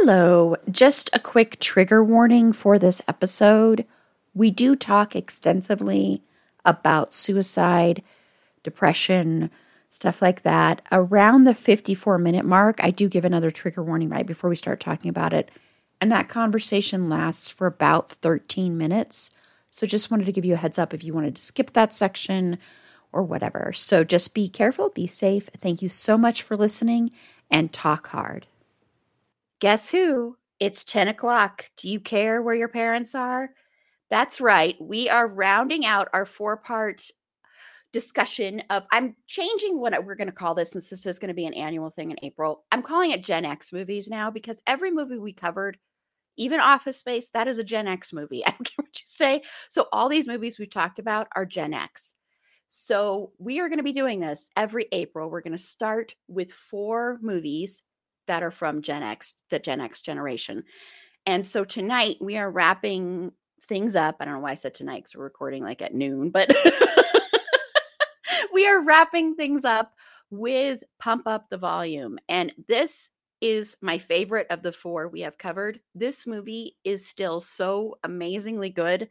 Hello, just a quick trigger warning for this episode. We do talk extensively about suicide, depression, stuff like that. Around the 54 minute mark, I do give another trigger warning right before we start talking about it. And that conversation lasts for about 13 minutes. So just wanted to give you a heads up if you wanted to skip that section or whatever. So just be careful, be safe. Thank you so much for listening and talk hard. Guess who? It's 10 o'clock. Do you care where your parents are? That's right. We are rounding out our four part discussion of I'm changing what we're going to call this since this is going to be an annual thing in April. I'm calling it Gen X movies now because every movie we covered, even Office Space, that is a Gen X movie. I don't care what you say. So all these movies we've talked about are Gen X. So we are going to be doing this every April. We're going to start with four movies that are from Gen X, the Gen X generation. And so tonight we are wrapping things up. I don't know why I said tonight because we're recording like at noon, but we are wrapping things up with Pump Up the Volume. And this is my favorite of the four we have covered. This movie is still so amazingly good.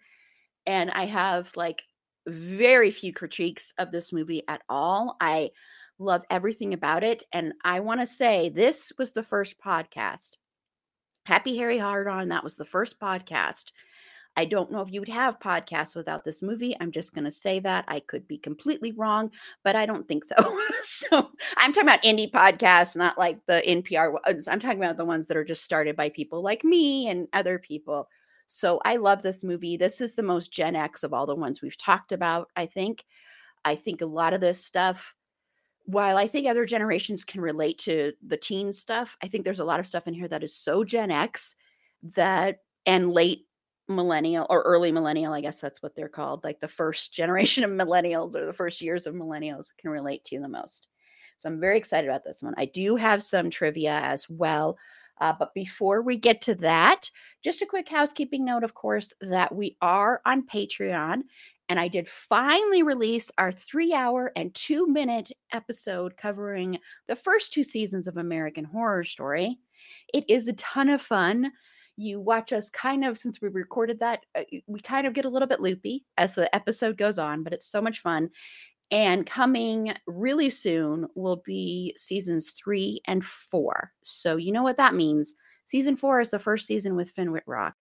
And I have like very few critiques of this movie at all. I love everything about it. And I want to say this was the first podcast. Happy Harry Hard On, that was the first podcast. I don't know if you would have podcasts without this movie. I'm just going to say that. I could be completely wrong, but I don't think so. so I'm talking about indie podcasts, not like the NPR ones. I'm talking about the ones that are just started by people like me and other people. So I love this movie. This is the most Gen X of all the ones we've talked about, I think. I think a lot of this stuff while I think other generations can relate to the teen stuff, I think there's a lot of stuff in here that is so Gen X that and late millennial or early millennial, I guess that's what they're called, like the first generation of millennials or the first years of millennials can relate to the most. So I'm very excited about this one. I do have some trivia as well. Uh, but before we get to that, just a quick housekeeping note, of course, that we are on Patreon and I did finally release our three hour and two minute episode covering the first two seasons of American Horror Story. It is a ton of fun. You watch us kind of, since we recorded that, uh, we kind of get a little bit loopy as the episode goes on, but it's so much fun. And coming really soon will be seasons three and four. So, you know what that means. Season four is the first season with Finn Wittrock.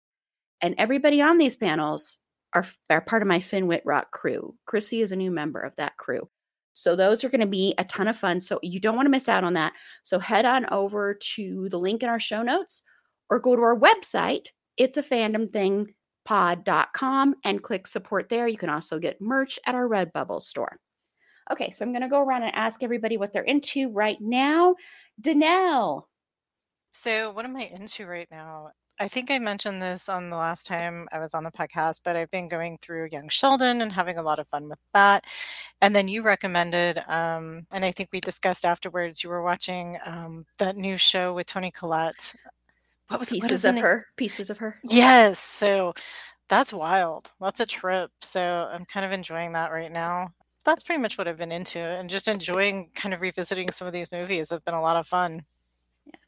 And everybody on these panels are, are part of my Finn Wittrock crew. Chrissy is a new member of that crew. So those are going to be a ton of fun. So you don't want to miss out on that. So head on over to the link in our show notes or go to our website. It's a fandom thing pod.com and click support there. You can also get merch at our Redbubble store. Okay, so I'm going to go around and ask everybody what they're into right now. Danelle. So, what am I into right now? I think I mentioned this on the last time I was on the podcast, but I've been going through Young Sheldon and having a lot of fun with that. And then you recommended, um, and I think we discussed afterwards, you were watching um, that new show with Toni Collette. What was pieces what of her? Pieces of her. Yes. So that's wild. That's a trip. So I'm kind of enjoying that right now. That's pretty much what I've been into, and just enjoying kind of revisiting some of these movies. Have been a lot of fun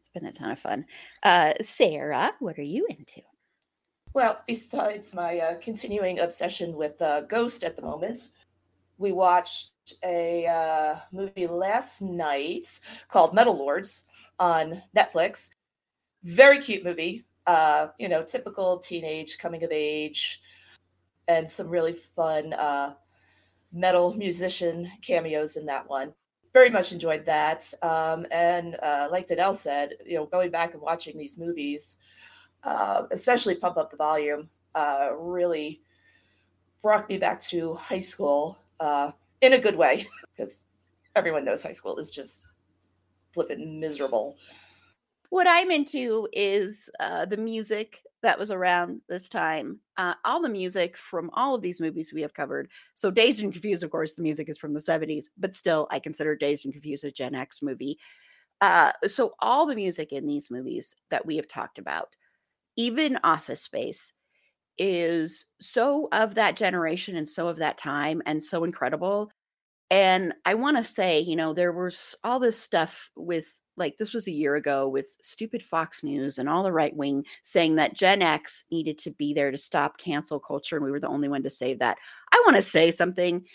been a ton of fun. Uh, Sara, what are you into? Well, besides my uh, continuing obsession with uh, Ghost at the moment, we watched a uh, movie last night called Metal Lords on Netflix. Very cute movie. Uh, you know, typical teenage coming of age, and some really fun uh, metal musician cameos in that one. Very much enjoyed that. Um, and uh, like Danelle said, you know, going back and watching these movies, uh, especially Pump Up the Volume, uh, really brought me back to high school uh, in a good way because everyone knows high school is just flipping miserable. What I'm into is uh, the music that was around this time. Uh, all the music from all of these movies we have covered. So, Dazed and Confused, of course, the music is from the 70s, but still, I consider Dazed and Confused a Gen X movie. Uh, so, all the music in these movies that we have talked about, even Office Space, is so of that generation and so of that time and so incredible. And I want to say, you know, there was all this stuff with like this was a year ago with stupid Fox News and all the right wing saying that Gen X needed to be there to stop cancel culture and we were the only one to save that. I want to say something.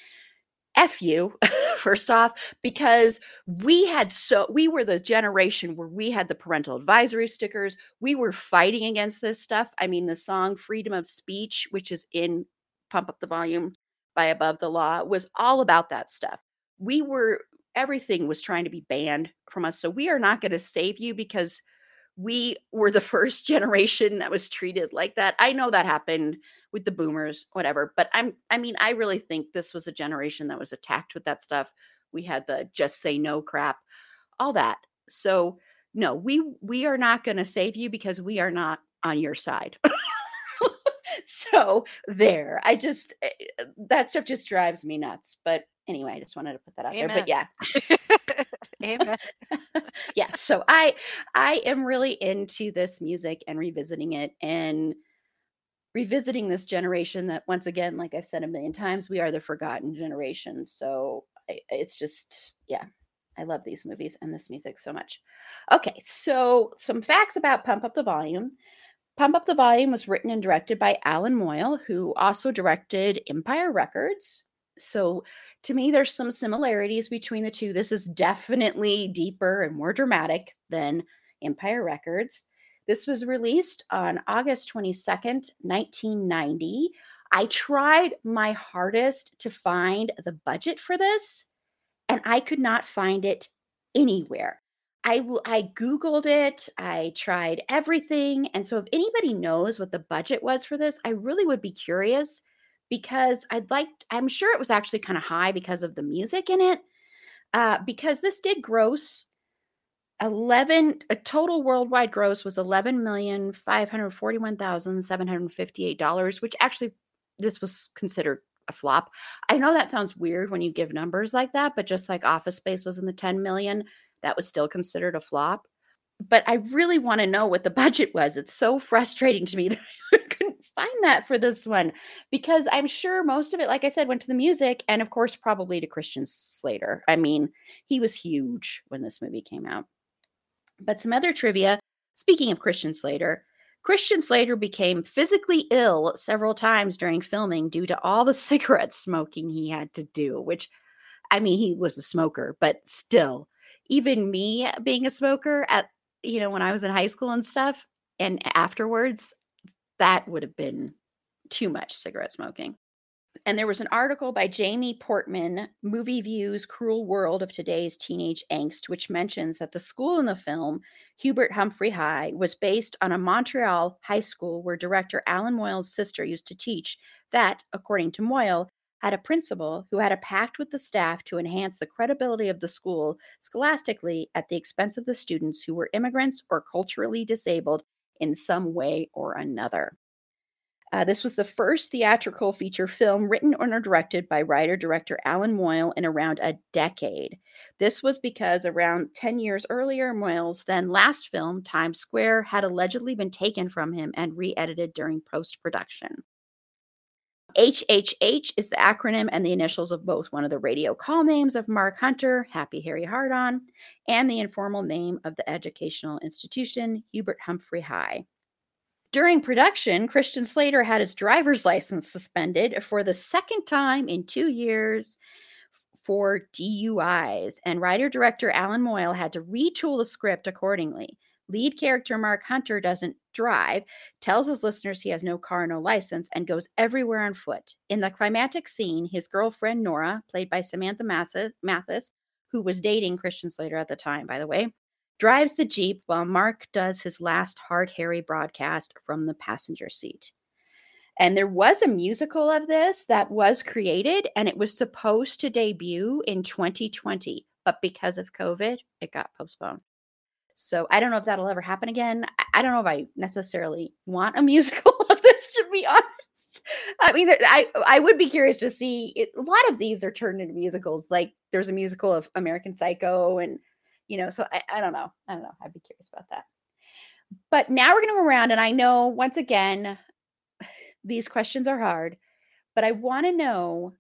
F you, first off, because we had so, we were the generation where we had the parental advisory stickers. We were fighting against this stuff. I mean, the song Freedom of Speech, which is in Pump Up the Volume by Above the Law, was all about that stuff. We were, everything was trying to be banned from us. So we are not going to save you because we were the first generation that was treated like that. I know that happened with the boomers, whatever, but I'm I mean, I really think this was a generation that was attacked with that stuff. We had the just say no crap, all that. So, no, we we are not going to save you because we are not on your side. so, there. I just eh, eh, that stuff just drives me nuts. But anyway, I just wanted to put that out Amen. there. But yeah. Amen. yeah. So I I am really into this music and revisiting it and revisiting this generation that once again, like I've said a million times, we are the forgotten generation. So I, it's just, yeah, I love these movies and this music so much. Okay, so some facts about Pump Up the Volume. Pump Up the Volume was written and directed by Allan Moyle, who also directed Empire Records, so to me, there's some similarities between the two. This is definitely deeper and more dramatic than Empire Records. This was released on August 22nd, 1990. I tried my hardest to find the budget for this, and I could not find it anywhere. I, I Googled it, I tried everything. And so, if anybody knows what the budget was for this, I really would be curious because I'd like, I'm sure it was actually kind of high because of the music in it. Uh, because this did gross 11, a total worldwide gross was $11,541,758, which actually, this was considered a flop. I know that sounds weird when you give numbers like that, but just like Office Space was in the 10 million, that was still considered a flop. But I really want to know what the budget was. It's so frustrating to me that I couldn't find that for this one because I'm sure most of it, like I said, went to the music and, of course, probably to Christian Slater. I mean, he was huge when this movie came out. But some other trivia speaking of Christian Slater, Christian Slater became physically ill several times during filming due to all the cigarette smoking he had to do, which I mean, he was a smoker, but still, even me being a smoker at, you know, when I was in high school and stuff, and afterwards, that would have been too much cigarette smoking. And there was an article by Jamie Portman, Movie Views Cruel World of Today's Teenage Angst, which mentions that the school in the film, Hubert Humphrey High, was based on a Montreal high school where director Allan Moyle's sister used to teach, that, according to Moyle, had a principal who had a pact with the staff to enhance the credibility of the school scholastically at the expense of the students who were immigrants or culturally disabled in some way or another. Uh, this was the first theatrical feature film written or directed by writer director Allan Moyle in around a decade. This was because around 10 years earlier, Moyle's then last film, Times Square, had allegedly been taken from him and re edited during post production. HHH is the acronym and the initials of both one of the radio call names of Mark Hunter, Happy Harry Hardon, and the informal name of the educational institution, Hubert Humphrey High. During production, Christian Slater had his driver's license suspended for the second time in two years for DUIs, and writer director Allan Moyle had to retool the script accordingly. Lead character Mark Hunter doesn't drive, tells his listeners he has no car, no license, and goes everywhere on foot. In the climactic scene, his girlfriend Nora, played by Samantha Mathis, who was dating Christian Slater at the time, by the way, drives the Jeep while Mark does his last Hard Harry broadcast from the passenger seat. And there was a musical of this that was created and it was supposed to debut in 2020, but because of COVID, it got postponed. So I don't know if that'll ever happen again. I don't know if I necessarily want a musical of this, to be honest. I mean, I I would be curious to see. It, a lot of these are turned into musicals. Like there's a musical of American Psycho, and you know, so I, I don't know. I don't know. I'd be curious about that. But now we're going to go around, and I know once again these questions are hard, but I want to know,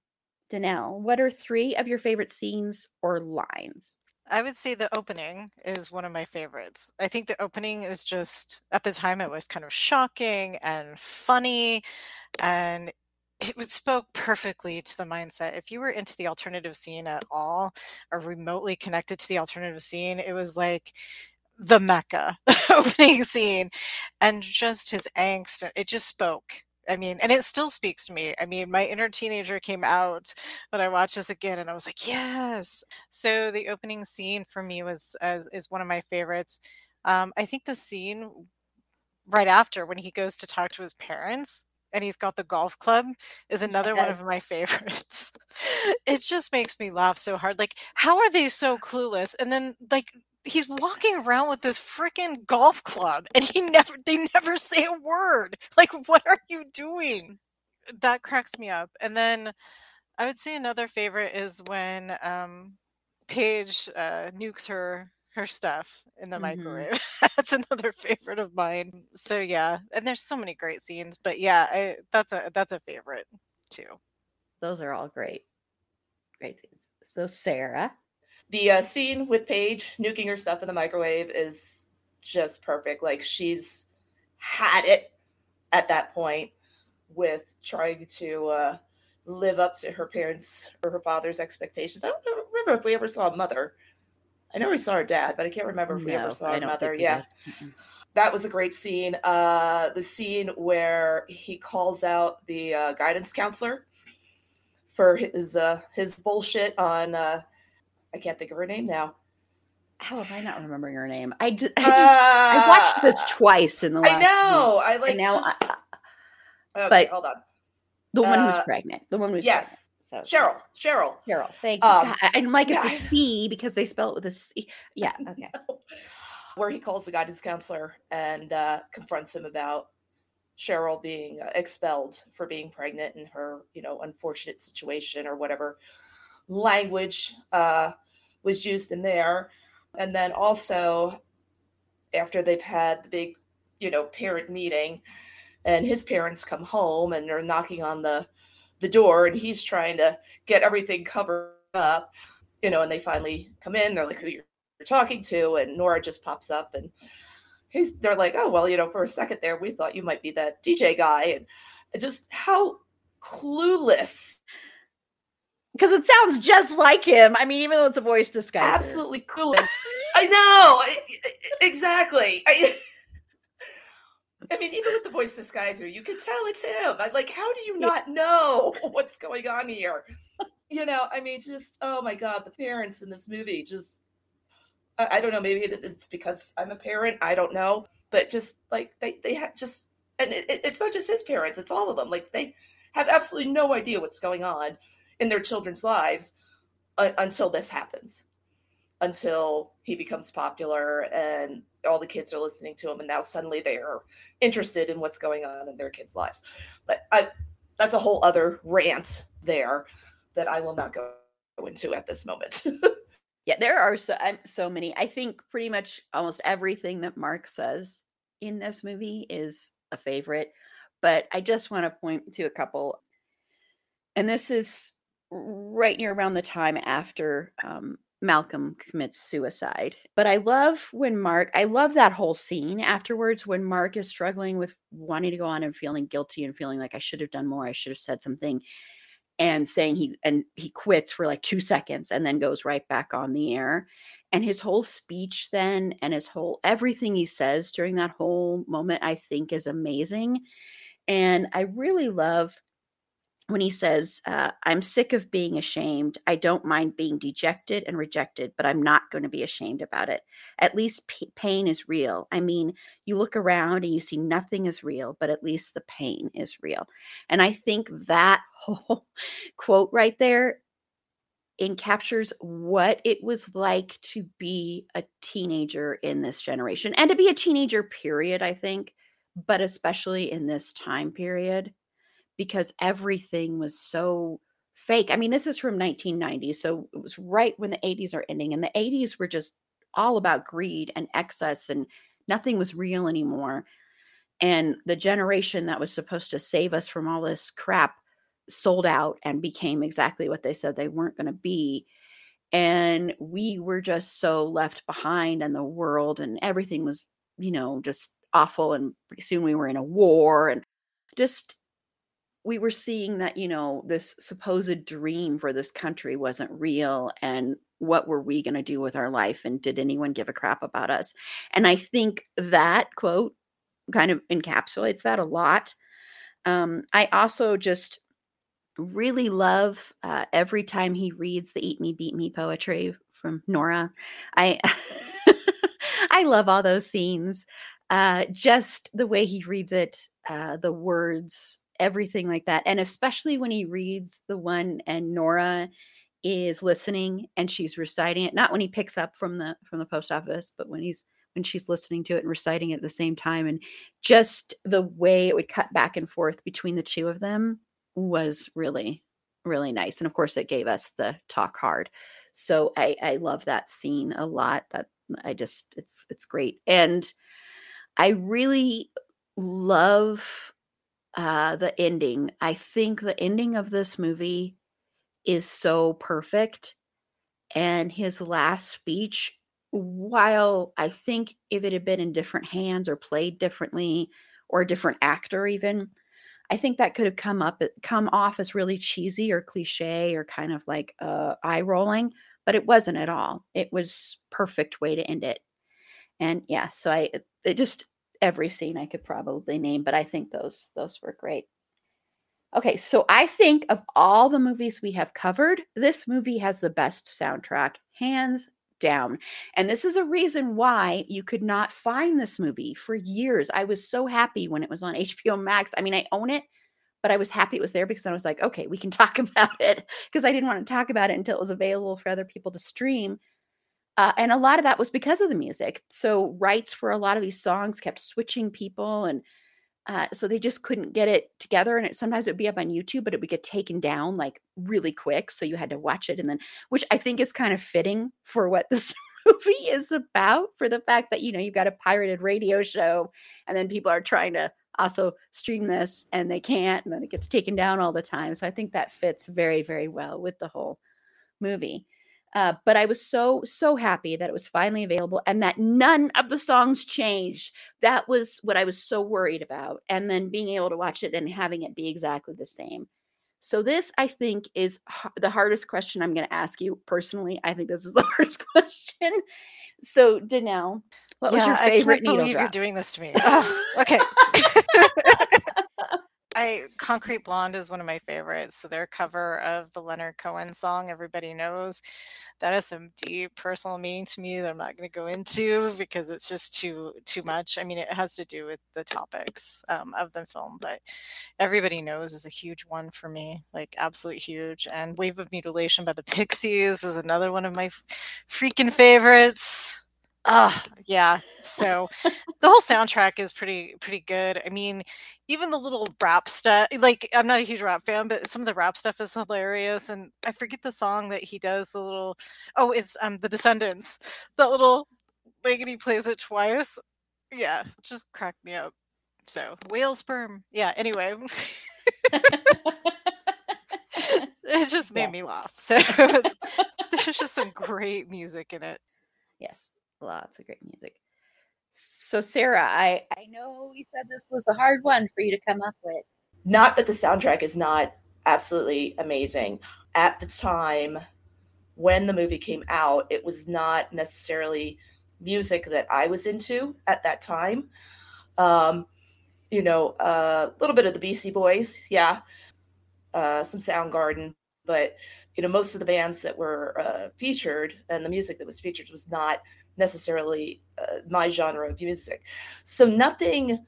Danelle, what are three of your favorite scenes or lines? I would say the opening is one of my favorites. I think the opening is just, at the time, it was kind of shocking and funny. And it spoke perfectly to the mindset. If you were into the alternative scene at all or remotely connected to the alternative scene, it was like the mecca opening scene and just his angst. It just spoke I mean, and it still speaks to me. I mean, my inner teenager came out when I watched this again, and I was like, yes. So the opening scene for me was as is one of my favorites. Um, I think the scene right after when he goes to talk to his parents and he's got the golf club is another yes. one of my favorites. it just makes me laugh so hard. Like, how are they so clueless? And then like he's walking around with this freaking golf club and he never they never say a word. Like what are you doing? That cracks me up and then i would say another favorite is when um paige uh nukes her her stuff in the mm-hmm. microwave. That's another favorite of mine. So yeah and there's so many great scenes but yeah I, that's a that's a favorite too. Those are all great great scenes. So sara the uh, scene with Paige nuking her stuff in the microwave is just perfect. Like she's had it at that point with trying to uh, live up to her parents or her father's expectations. I don't remember if we ever saw a mother. I know we saw her dad, but I can't remember if we ever saw a mother. Yeah. That was a great scene. Uh, the scene where he calls out the uh, guidance counselor for his uh, his bullshit on uh, I can't think of her name now. How am I not remembering her name? I just, I, just, uh, I watched this twice in the last. I know. Week. I like. now, just, I, okay, but hold on. The one uh, who's pregnant. The one who's yes. Pregnant, so. Cheryl. Cheryl. Cheryl. Thank you. Um, and like it's yeah. a C because they spell it with a C. Yeah. Okay. Where he calls the guidance counselor and uh, confronts him about Cheryl being uh, expelled for being pregnant and her, you know, unfortunate situation or whatever language uh, was used in there. And then also, after they've had the big, you know, parent meeting, and his parents come home and they're knocking on the the door, and he's trying to get everything covered up, you know, and they finally come in. They're like, "Who you're talking to?" And Nora just pops up, and he's they're like, "Oh, well, you know, for a second there, we thought you might be that DJ guy," and just how clueless because it sounds just like him. I mean, even though it's a voice disguise. Absolutely clueless. I know exactly. I, I mean, even with the voice disguiser, you can tell it's him. I, like, how do you not know what's going on here? You know, I mean, just oh my god, the parents in this movie just. I, I don't know. Maybe it's because I'm a parent. I don't know, but just like they they have just, and it, it's not just his parents. It's all of them. Like they have absolutely no idea what's going on in their children's lives uh, until this happens. Until he becomes popular and all the kids are listening to him and now suddenly they are interested in what's going on in their kids lives. But I, that's a whole other rant there that i will not go into at this moment. Yeah there are so so many. I think pretty much almost everything that mark says in this movie is a favorite but i just want to point to a couple. And this is right near around the time after um, Malcolm commits suicide. But I love when Mark, I love that whole scene afterwards when Mark is struggling with wanting to go on and feeling guilty and feeling like I should have done more, I should have said something and saying he and he quits for like 2 seconds and then goes right back on the air. And his whole speech then and his whole everything he says during that whole moment I think is amazing. And I really love when he says, uh, I'm sick of being ashamed. I don't mind being dejected and rejected, but I'm not going to be ashamed about it. At least p- pain is real. I mean, you look around and you see nothing is real, but at least the pain is real. And I think that whole quote right there encaptures what it was like to be a teenager in this generation and to be a teenager, period, I think, but especially in this time period because everything was so fake. I mean, this is from 1990, so it was right when the 80s are ending, and the 80s were just all about greed and excess, and nothing was real anymore. And the generation that was supposed to save us from all this crap sold out and became exactly what they said they weren't going to be. And we were just so left behind, and the world and everything was, you know, just awful. And pretty soon we were in a war, and just we were seeing that you know this supposed dream for this country wasn't real and what were we going to do with our life and did anyone give a crap about us? And i think that quote kind of encapsulates that a lot. Um, i also just really love uh, every time he reads the eat me beat me poetry from nora i i love all those scenes. Uh, just the way he reads it uh, the words everything like that. And especially when he reads the one and Nora is listening and she's reciting it, not when he picks up from the from the post office, but when he's when she's listening to it and reciting it at the same time. And just the way it would cut back and forth between the two of them was really, really nice. And of course it gave us the talk hard. So I, I love that scene a lot. That I just it's it's great. And I really love uh, the ending. I think the ending of this movie is so perfect. And his last speech, while I think if it had been in different hands or played differently or a different actor, even, I think that could have come up, come off as really cheesy or cliche or kind of like uh, eye rolling, but it wasn't at all. It was perfect way to end it. And yeah, so I it just every scene I could probably name, but I think those those were great. Okay, so I think of all the movies we have covered, this movie has the best soundtrack, hands down. And this is a reason why you could not find this movie for years. I was so happy when it was on HBO Max. I mean, I own it, but I was happy it was there because I was like, okay, we can talk about it because I didn't want to talk about it until it was available for other people to stream. Uh, and a lot of that was because of the music. So rights for a lot of these songs kept switching people, and uh, so they just couldn't get it together. And it, sometimes it would be up on YouTube, but it would get taken down like really quick. So you had to watch it, and then which I think is kind of fitting for what this movie is about. For the fact that you know you've got a pirated radio show, and then people are trying to also stream this, and they can't, and then it gets taken down all the time. So I think that fits very very well with the whole movie. Uh, but I was so, so happy that it was finally available and that none of the songs changed. That was what I was so worried about. And then being able to watch it and having it be exactly the same. So, this I think is the hardest question I'm going to ask you personally. I think this is the hardest question. So, Danelle, what yeah, was your favorite I can't believe drop? you're doing this to me. Oh, okay. I Concrete Blonde is one of my favorites. So their cover of the Leonard Cohen song "Everybody Knows" that has some deep personal meaning to me that I'm not going to go into because it's just too too much. I mean, it has to do with the topics um, of the film, but "Everybody Knows" is a huge one for me, like absolute huge. And "Wave of Mutilation" by the Pixies is another one of my freaking favorites. Ah, yeah. So the whole soundtrack is pretty pretty good. I mean, even the little rap stuff. Like, I'm not a huge rap fan, but some of the rap stuff is hilarious. And I forget the song that he does. The little oh, it's um the Descendents. That little like, and he plays it twice. Yeah, just cracked me up. So whale sperm. Yeah. Anyway. it just made yeah. me laugh. So There's just some great music in it. Yes, lots of great music. So Sara, I I know you said this was a hard one for you to come up with. Not that the soundtrack is not absolutely amazing. At the time when the movie came out, it was not necessarily music that I was into at that time. Um, you know, a uh, little bit of the Beastie Boys, yeah, uh, some Soundgarden, but you know, most of the bands that were uh, featured and the music that was featured was not necessarily uh, my genre of music. So nothing.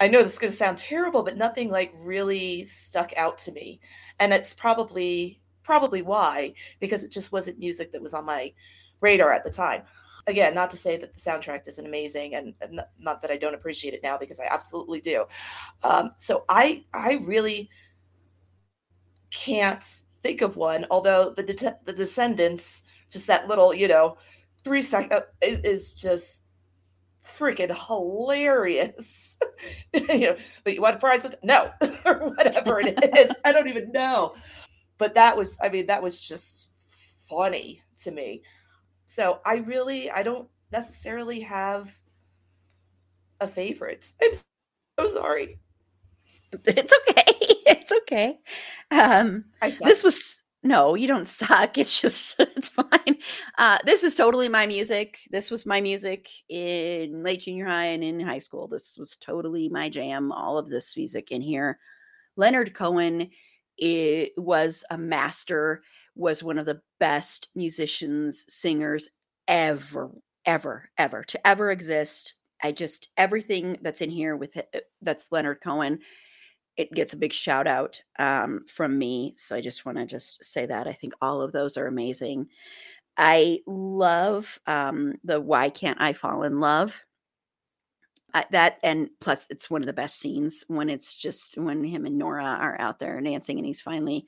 I know this is going to sound terrible, but nothing like really stuck out to me, and it's probably probably why because it just wasn't music that was on my radar at the time. Again, not to say that the soundtrack isn't amazing, and, and not that I don't appreciate it now because I absolutely do. Um, so I I really can't think of one. Although the De- the Descendents, just that little you know three second uh, is, just freaking hilarious. you know, but you want a prize with no or whatever it is. I don't even know. But that was, I mean, that was just funny to me. So I really, I don't necessarily have a favorite. I'm so sorry. It's okay. It's okay. Um, I this was no, you don't suck. It's just it's fine. Uh, this is totally my music. This was my music in late junior high and in high school. This was totally my jam. All of this music in here. Leonard Cohen it was a master. Was one of the best musicians, singers ever, ever, ever to ever exist. I just everything that's in here with that's Leonard Cohen it gets a big shout out um, from me. So I just want to just say that I think all of those are amazing. I love um, the "Why Can't I Fall in Love." That and plus, it's one of the best scenes when it's just when him and Nora are out there dancing, and he's finally,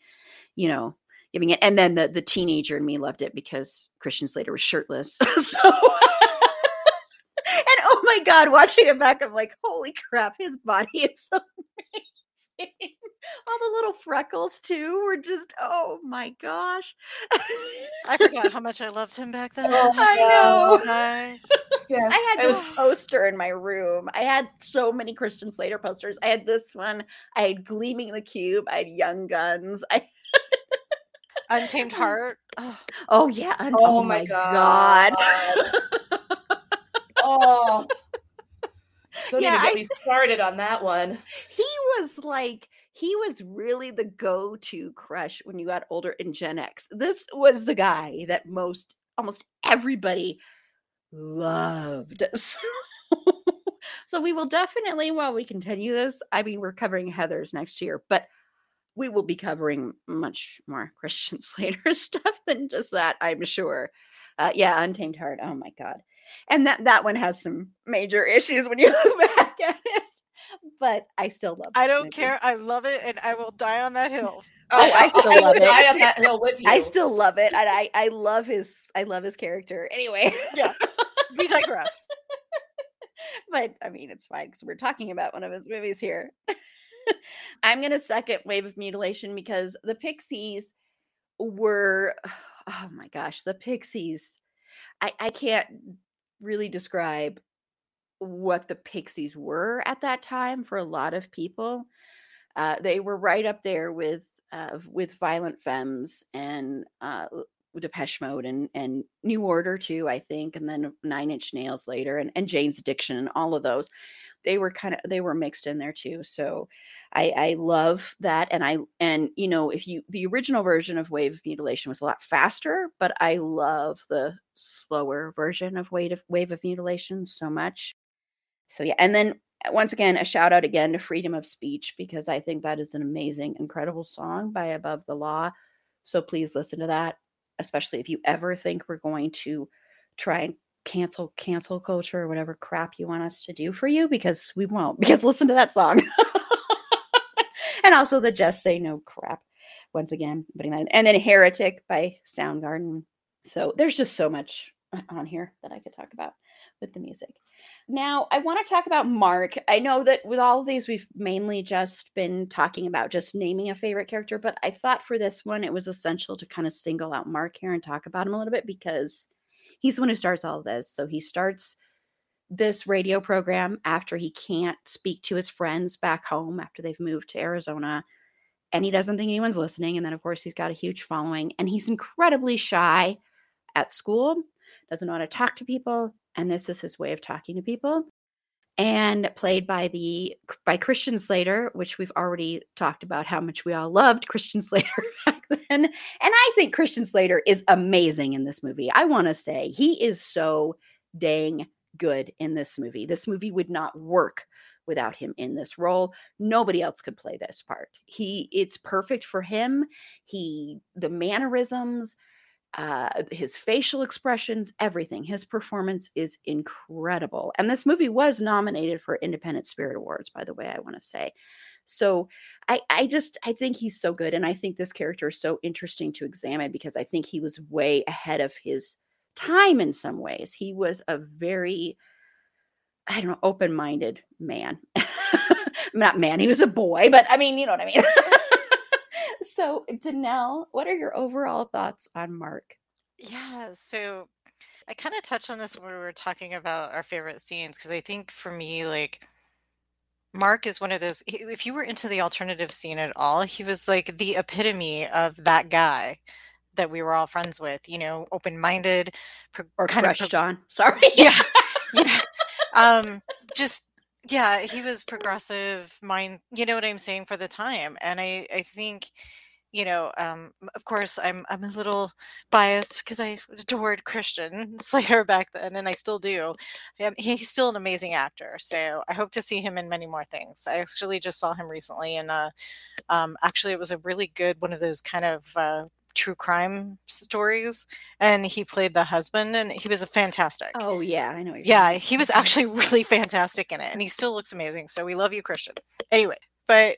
you know, giving it. And then the the teenager in me loved it because Christian Slater was shirtless. so. and oh my god, watching it back, I'm like, holy crap, his body is so all the little freckles too were just oh my gosh. I forgot how much i loved him back then. Oh, i know. I, yes, i had this poster in my room. I had so many christian slater posters. I had this one. I had gleaming the cube. I had young guns. I untamed heart? Oh, oh yeah Un- oh, oh, my god, god. oh don't yeah, even get I, me started on that one. He was like, he was really the go-to crush when you got older in Gen X. This was the guy that most almost everybody loved. So, so we will definitely, while we continue this, I mean, we're covering Heathers next year, but we will be covering much more Christian Slater stuff than just that, I'm sure. Uh, yeah, Untamed Heart. Oh my God and that that one has some major issues when you look back at it but I still love. It i don't care. I love it, and I will die on that hill. Oh, I still I love it. Die on that hill with you. I still love it, and I I love his I love his character. Anyway, yeah, we digress. but I mean, it's fine because we're talking about one of his movies here. I'm gonna second Wave of Mutilation because the Pixies were, oh my gosh, the Pixies. I I can't really describe what the Pixies were at that time for a lot of people. Uh, they were right up there with uh, with Violent Femmes and uh, Depeche Mode and and New Order too, I think, and then Nine Inch Nails later, and and Jane's Addiction and all of those. They were kind of they were mixed in there too. So I, I love that, and I and you know if you the original version of Wave of Mutilation was a lot faster, but I love the slower version of Wave of Wave of Mutilation so much. So yeah, and then uh, once again a shout out again to Freedom of Speech because I think that is an amazing, incredible song by Above the Law. So please listen to that, especially if you ever think we're going to try and cancel cancel culture or whatever crap you want us to do for you because we won't because listen to that song and also the just say no crap once again putting that in. and then heretic by soundgarden so there's just so much on here that i could talk about with the music now I want to talk about Mark. I know that with all of these, we've mainly just been talking about just naming a favorite character, but I thought for this one, it was essential to kind of single out Mark here and talk about him a little bit because he's the one who starts all this. So he starts this radio program after he can't speak to his friends back home after they've moved to Arizona. And he doesn't think anyone's listening. And then, of course, he's got a huge following and he's incredibly shy at school, doesn't know how to talk to people. And this is his way of talking to people. And played by the by Christian Slater, which we've already talked about how much we all loved Christian Slater back then. And I think Christian Slater is amazing in this movie. I want to say he is so dang good in this movie. This movie would not work without him in this role. Nobody else could play this part. He it's perfect for him. He the mannerisms, uh his facial expressions, everything. His performance is incredible. And this movie was nominated for Independent Spirit Awards by the way, I want to say. So I I just I think he's so good and I think this character is so interesting to examine because I think he was way ahead of his time in some ways. He was a very, I don't know, open minded man. Not man, he was a boy, but I mean, you know what I mean. so, Danelle, what are your overall thoughts on Mark? Yeah, so I kind of touched on this when we were talking about our favorite scenes because I think for me, like, Mark is one of those. If you were into the alternative scene at all, he was like the epitome of that guy that we were all friends with, you know, open minded, or kind crushed of, on. Sorry. Yeah. yeah. Um, just yeah, he was progressive mind, you know what I'm saying, for the time. And I, I think, you know, um, of course I'm I'm a little biased because I adored Christian Slater back then, and I still do. Um, he's still an amazing actor, so I hope to see him in many more things. I actually just saw him recently, and uh, um, actually it was a really good one of those kind of uh, true crime stories and he played the husband and he was a fantastic oh yeah i know yeah he was actually really fantastic in it and he still looks amazing so we love you christian anyway but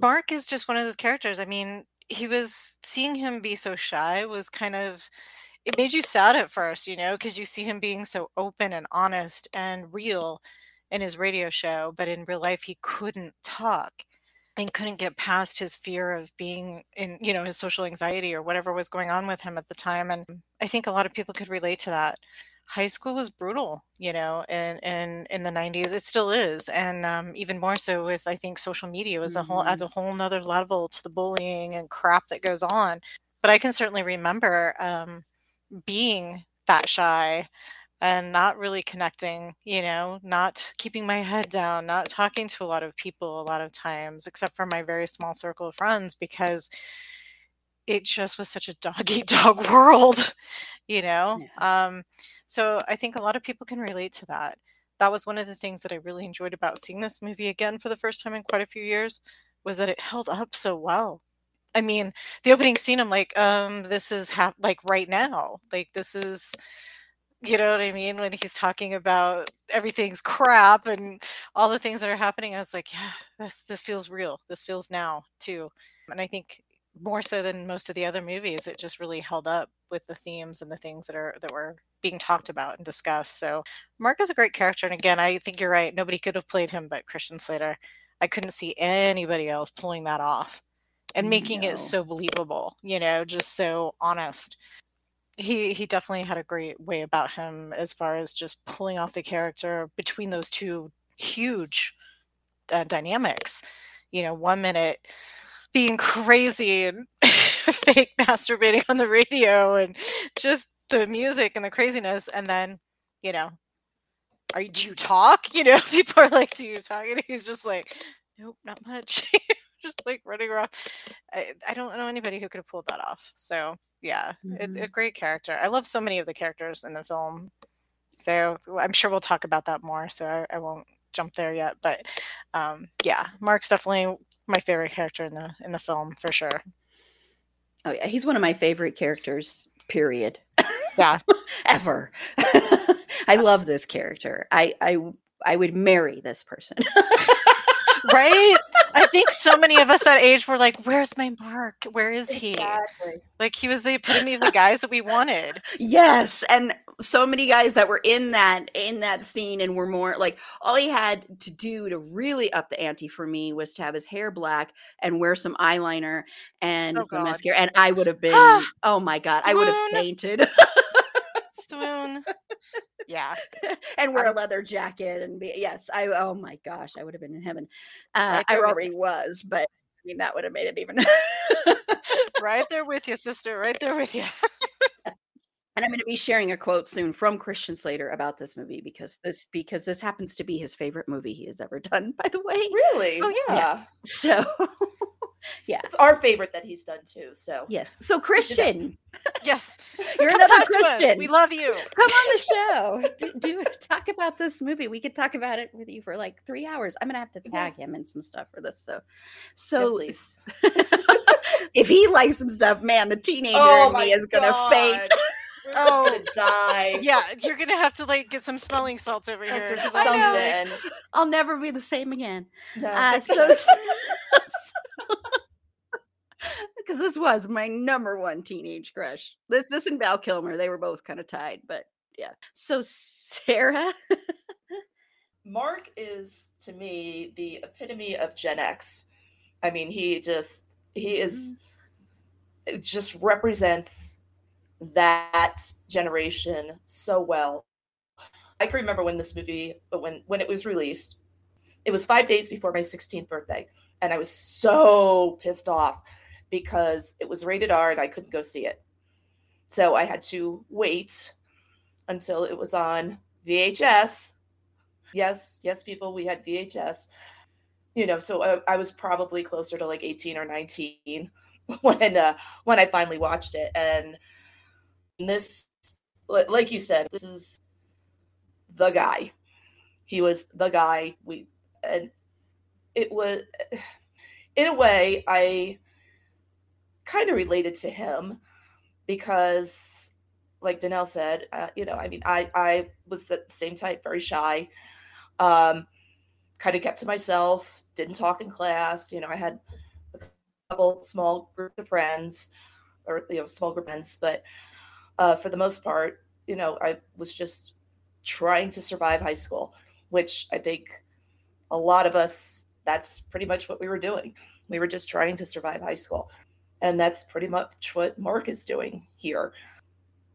mark is just one of those characters i mean he was seeing him be so shy was kind of it made you sad at first you know because you see him being so open and honest and real in his radio show but in real life he couldn't talk and couldn't get past his fear of being in you know his social anxiety or whatever was going on with him at the time and i think a lot of people could relate to that high school was brutal you know in in, in the 90s it still is and um, even more so with i think social media was a whole adds mm-hmm. a whole nother level to the bullying and crap that goes on but i can certainly remember um, being that shy and not really connecting, you know, not keeping my head down, not talking to a lot of people a lot of times, except for my very small circle of friends, because it just was such a dog eat dog world, you know? Yeah. Um, so I think a lot of people can relate to that. That was one of the things that I really enjoyed about seeing this movie again for the first time in quite a few years was that it held up so well. I mean, the opening scene, I'm like, um, this is hap- like right now. Like this is you know what I mean? When he's talking about everything's crap and all the things that are happening, I was like, yeah, this this feels real. This feels now too. And I think more so than most of the other movies, it just really held up with the themes and the things that are that were being talked about and discussed. So Mark is a great character, and again, I think you're right. Nobody could have played him but Christian Slater. I couldn't see anybody else pulling that off and making no. it so believable. You know, just so honest he he definitely had a great way about him as far as just pulling off the character between those two huge uh, dynamics. You know, one minute being crazy and fake masturbating on the radio and just the music and the craziness, and then you know, are you do you talk? You know, people are like, "Do you talk?" And he's just like, "Nope, not much." just like running around. I, I don't know anybody who could have pulled that off. So yeah, mm-hmm. it, a great character. I love so many of the characters in the film. So I'm sure we'll talk about that more. So I, I won't jump there yet. But um, yeah, Mark's definitely my favorite character in the in the film for sure. Oh yeah, he's one of my favorite characters. Period. Yeah, ever. I love this character. I I I would marry this person. Right? I think so many of us that age were like, "Where's my Mark? Where is he?" Exactly. Like he was the epitome of the guys that we wanted. Yes, and so many guys that were in that in that scene and were more like all he had to do to really up the ante for me was to have his hair black and wear some eyeliner and Oh, some God. mascara and I would have been ah, oh my god, I would have Swoon. fainted Swoon. Yeah. and wear I a leather jacket and be yes, I oh my gosh, I would have been in heaven. Uh, Right I already was, but I mean that would have made it even Right there with you, sister. Right there with you. And I'm going to be sharing a quote soon from Christian Slater about this movie because this because this happens to be his favorite movie he has ever done. By the way, Really? Oh, yeah. Yes. So Yeah. It's our favorite that he's done too. So yes. So Christian, Yes. you're Come another talk us. Christian. We love you. Come on the show. Do, do talk about this movie. We could talk about it with you for like three hours. I'm gonna have to tag Yes. him in some stuff for this. So, so please. if he likes some stuff, man, the teenager Oh in me is gonna faint. God. We're just Oh. gonna die. Yeah, you're gonna have to like get some smelling salts over here. That's or 'cause I know- something. I'll never be the same again. No, Uh, so, it. Because this was my number one teenage crush. This, this and Val Kilmer, they were both kind of tied, but yeah. So Sara, Mark is to me the epitome of Gen X. I mean, he just he is mm-hmm. it just represents that generation so well. I can remember when this movie, but when when it was released, it was five days before my 16th birthday, and I was so pissed off because it was rated R and I couldn't go see it. So I had to wait until it was on VHS yes yes people we had vhs you know so I, I was probably closer to like 18 or 19 when uh when i finally watched it. And this like you said this is the guy. He was the guy. We and it was in a way i kind of related to him because like Danelle said, uh, you know, I mean, I I was the same type, very shy, um, kind of kept to myself, didn't talk in class. You know, I had a couple small group of friends, or you know, small group friends, but uh, for the most part, you know, I was just trying to survive high school, which I think a lot of us that's pretty much what we were doing. We were just trying to survive high school. And that's pretty much what Mark is doing here.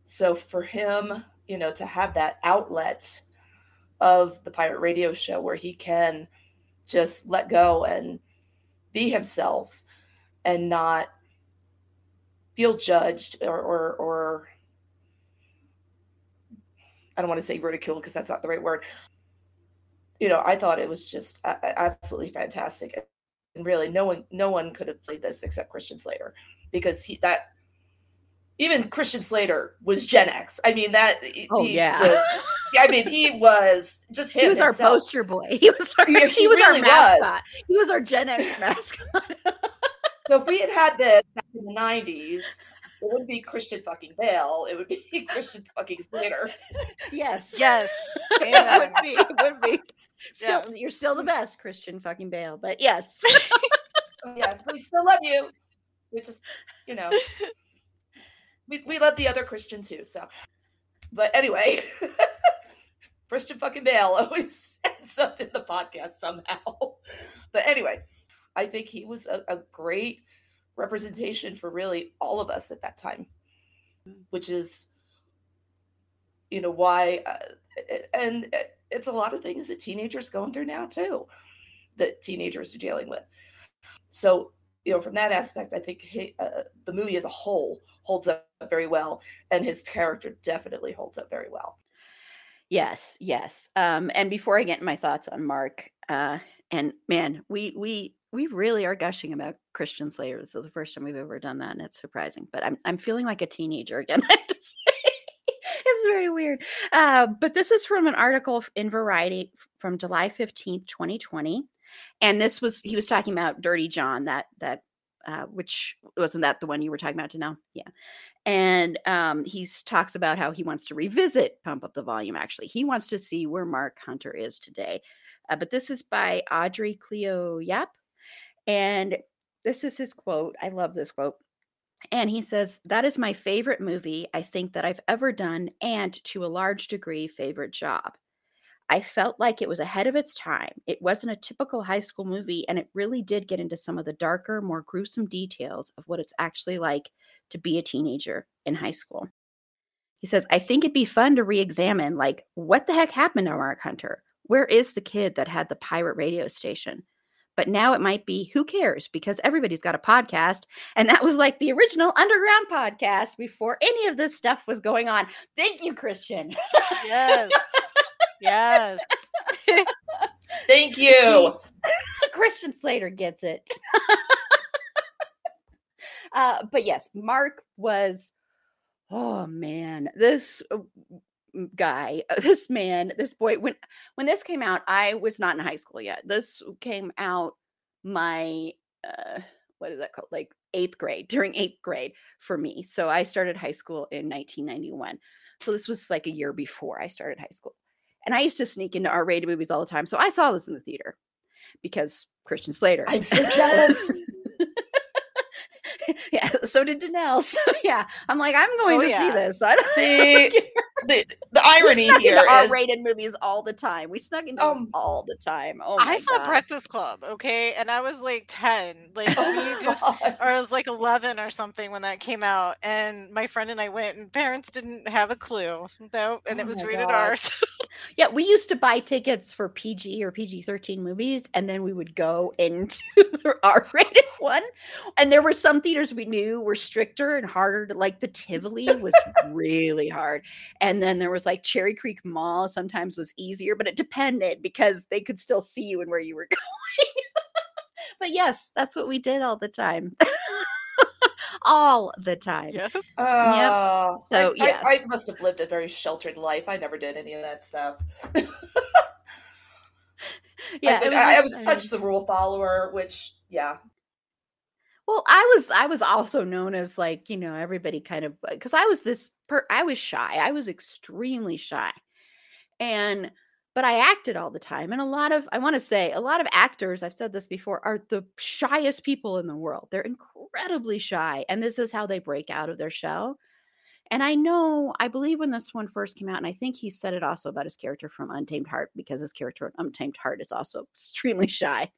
So for him, you know, to have that outlet of the pirate radio show where he can just let go and be himself and not feel judged or or, or I don't want to say ridiculed because that's not the right word. You know, I thought it was just absolutely fantastic, and really, no one no one could have played this except Christian Slater because he that even Christian Slater was Gen X. I mean that. Oh, he yeah. was- I mean he was just him. he was our himself. poster boy. He was our, Yeah, he, he was really our was. mascot. He was our Gen X mascot. So if we had had this back in the nineties, it wouldn't be Christian fucking Bale. It would be Christian fucking Slater. yes. Yes. It would be. It would be. Still, Yes. You're still the best, Christian fucking Bale. But yes. yes, we still love you. We just, you know, we we love the other Christian too. So, but anyway, Christian fucking Bale always ends up in the podcast somehow. But anyway, I think he was a, a great representation for really all of us at that time, which is, you know, why, uh, and it's a lot of things that teenagers going through now too, that teenagers are dealing with. So, you know, from that aspect, I think he, uh, the movie as a whole holds up very well, and his character definitely holds up very well. Yes, yes. Um, and before I get my thoughts on Mark, uh, and man, we we we really are gushing about Christian Slater. This is the first time we've ever done that, and it's surprising. But I'm I'm feeling like a teenager again. I have to say. it's very weird. Uh, but this is from an article in Variety from July 15th, 2020. And this was he was talking about Dirty John, that that uh, which wasn't that the one you were talking about to know? Yeah. And um, he talks about how he wants to revisit Pump Up the Volume. Actually, he wants to see where Mark Hunter is today. Uh, but this is by Audrey Cleo Yap. And this is his quote. I love this quote. And he says, That is my favorite movie I think that I've ever done, and to a large degree, favorite job. I felt like it was ahead of its time. It wasn't a typical high school movie, and it really did get into some of the darker, more gruesome details of what it's actually like to be a teenager in high school. He says, I think it'd be fun to re examine, like, what the heck happened to Mark Hunter? Where is the kid that had the pirate radio station? But now it might be, who cares? Because everybody's got a podcast. And that was like the original underground podcast before any of this stuff was going on. Thank you, Christian. Yes. yes. Thank you. Christian Slater gets it. uh, but yes, Mark was, oh man, this uh, guy, this man, this boy. When when this came out, I was not in high school yet. This came out my uh, what is that called? Like eighth grade during eighth grade for me. So I started high school in 1991. So this was like a year before I started high school. And I used to sneak into R rated movies all the time. So I saw this in the theater because Christian Slater. I'm so jealous. yeah, so did Danelle. So yeah, I'm like, I'm going Oh, to yeah. see this. I don't See, care. The the We irony snuck here into is R-rated movies all the time. We snuck into them Um, all the time. Oh I saw God. Breakfast Club, okay, and I was like ten, like Oh, we just, or I was like eleven or something when that came out, and my friend and I went, and parents didn't have a clue, no, and Oh it was rated God. R. so- Yeah, we used to buy tickets for PG or PG 13 movies, and then we would go into the R rated one. And there were some theaters we knew were stricter and harder to like the Tivoli was really hard. And then there was like Cherry Creek Mall sometimes was easier, but it depended because they could still see you and where you were going. but yes, that's what we did all the time. all the time. yeah. Oh, So, I, yes. I, I must have lived a very sheltered life. I never did any of that stuff. Yeah, I, was, I, I just- was I mean- such the rule follower, which yeah, Well, I was I was also known as like, you know, everybody kind of because I was this per I was shy. I was extremely shy. And but I acted all the time. And a lot of I want to say a lot of actors, I've said this before, are the shyest people in the world. They're incredibly shy. And this is how they break out of their shell. And I know, I believe when this one first came out, and I think he said it also about his character from Untamed Heart, because his character in Untamed Heart is also extremely shy.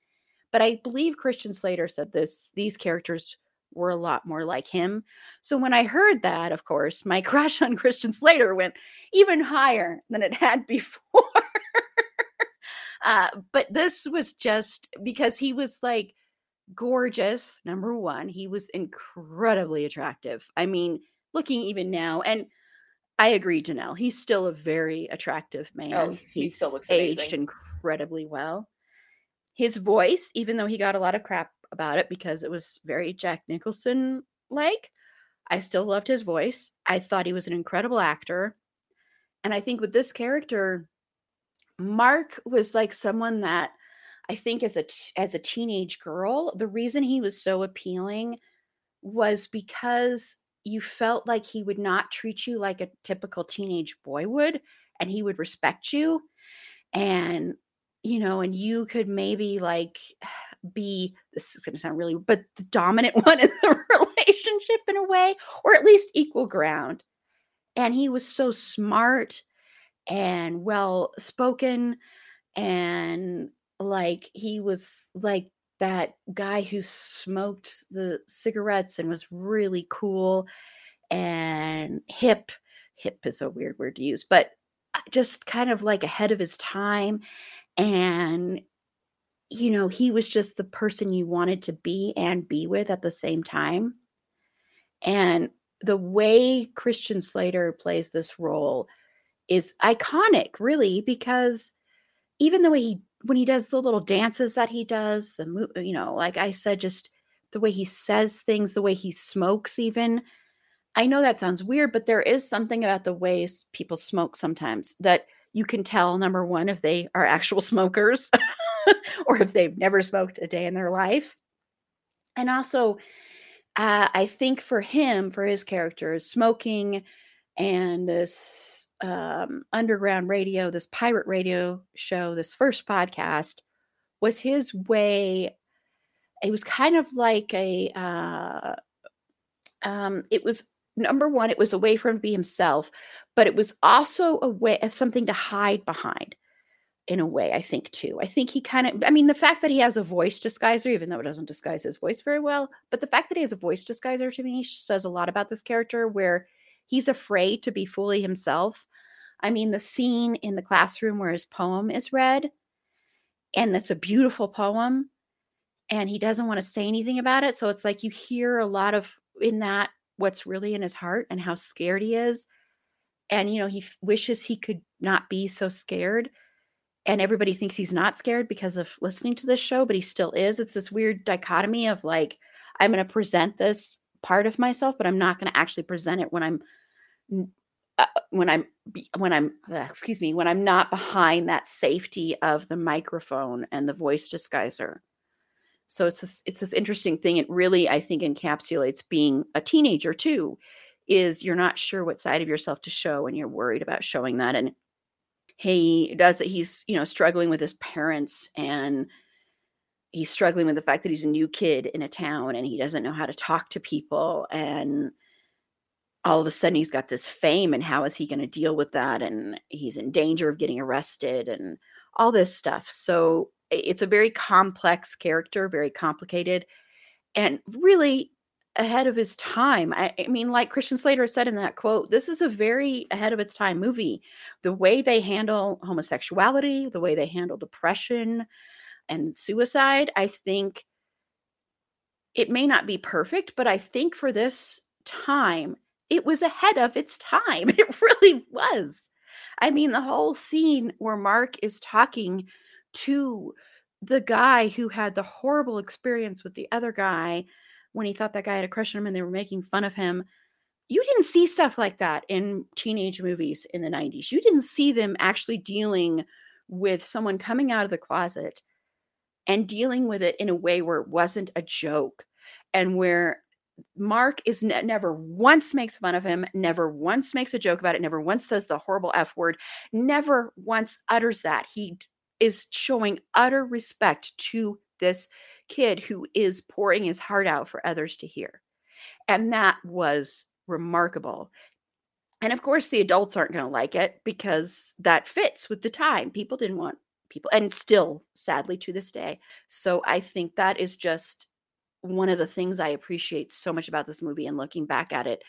But I believe Christian Slater said this these characters were a lot more like him. So when I heard that, of course, my crush on Christian Slater went even higher than it had before. uh, but this was just because he was like gorgeous, number one. He was incredibly attractive. I mean, looking even now, and I agree, Danelle, he's still a very attractive man. Oh, he still looks aged amazing. incredibly well. His voice, even though he got a lot of crap about it because it was very Jack Nicholson like, I still loved his voice. I thought he was an incredible actor. And I think with this character, Mark was like someone that I think as a t- as a teenage girl, the reason he was so appealing was because you felt like he would not treat you like a typical teenage boy would and he would respect you and you know and you could maybe like be this is going to sound really but the dominant one in the relationship in a way or at least equal ground. And he was so smart and well spoken and like he was like that guy who smoked the cigarettes and was really cool and hip. Hip is a weird word to use but uh, just kind of like ahead of his time and you know he was just the person you wanted to be and be with at the same time. And the way christian slater plays this role is iconic really because even the way he when he does the little dances that he does the you know like i said just the way he says things the way he smokes even i know that sounds weird but there is something about the ways people smoke sometimes that you can tell number one if they are actual smokers or if they've never smoked a day in their life and also uh, i think for him for his character smoking and this um, underground radio, this pirate radio show, this first podcast was his way. It was kind of like a, uh, um, it was number one, it was a way for him to be himself, but it was also a way, something to hide behind in a way, I think, too. I think he kind of, I mean, the fact that he has a voice disguiser, even though it doesn't disguise his voice very well, but the fact that he has a voice disguiser to me says a lot about this character where he's afraid to be fully himself. I mean, the scene in the classroom where his poem is read, and it's a beautiful poem, and he doesn't want to say anything about it. So it's like you hear a lot of in that what's really in his heart and how scared he is. And, you know, he f- wishes he could not be so scared and everybody thinks he's not scared because of listening to this show, but he still is. It's this weird dichotomy of like, I'm going to present this part of myself, but I'm not going to actually present it when I'm uh, when I'm when I'm uh, excuse me when I'm not behind that safety of the microphone and the voice disguiser. So it's this it's this interesting thing. It really I think encapsulates being a teenager too. Is you're not sure what side of yourself to show and you're worried about showing that and he does that he's you know struggling with his parents and he's struggling with the fact that he's a new kid in a town and he doesn't know how to talk to people and all of a sudden he's got this fame and how is he going to deal with that and he's in danger of getting arrested and all this stuff so it's a very complex character very complicated and really ahead of his time. I, I, mean, like Christian Slater said in that quote, this is a very ahead of its time movie. The way they handle homosexuality, the way they handle depression and suicide, I think it may not be perfect, but I think for this time, it was ahead of its time. It really was. I mean, the whole scene where Mark is talking to the guy who had the horrible experience with the other guy when he thought that guy had a crush on him and they were making fun of him. You didn't see stuff like that in teenage movies in the 90s. You didn't see them actually dealing with someone coming out of the closet and dealing with it in a way where it wasn't a joke and where Mark is ne- never once makes fun of him, never once makes a joke about it, never once says the horrible F word, never once utters that. He is showing utter respect to this kid who is pouring his heart out for others to hear. And that was remarkable. And of course, the adults aren't going to like it because that fits with the time. People didn't want people, and still, sadly, to this day. So I think that is just one of the things I appreciate so much about this movie and looking back at it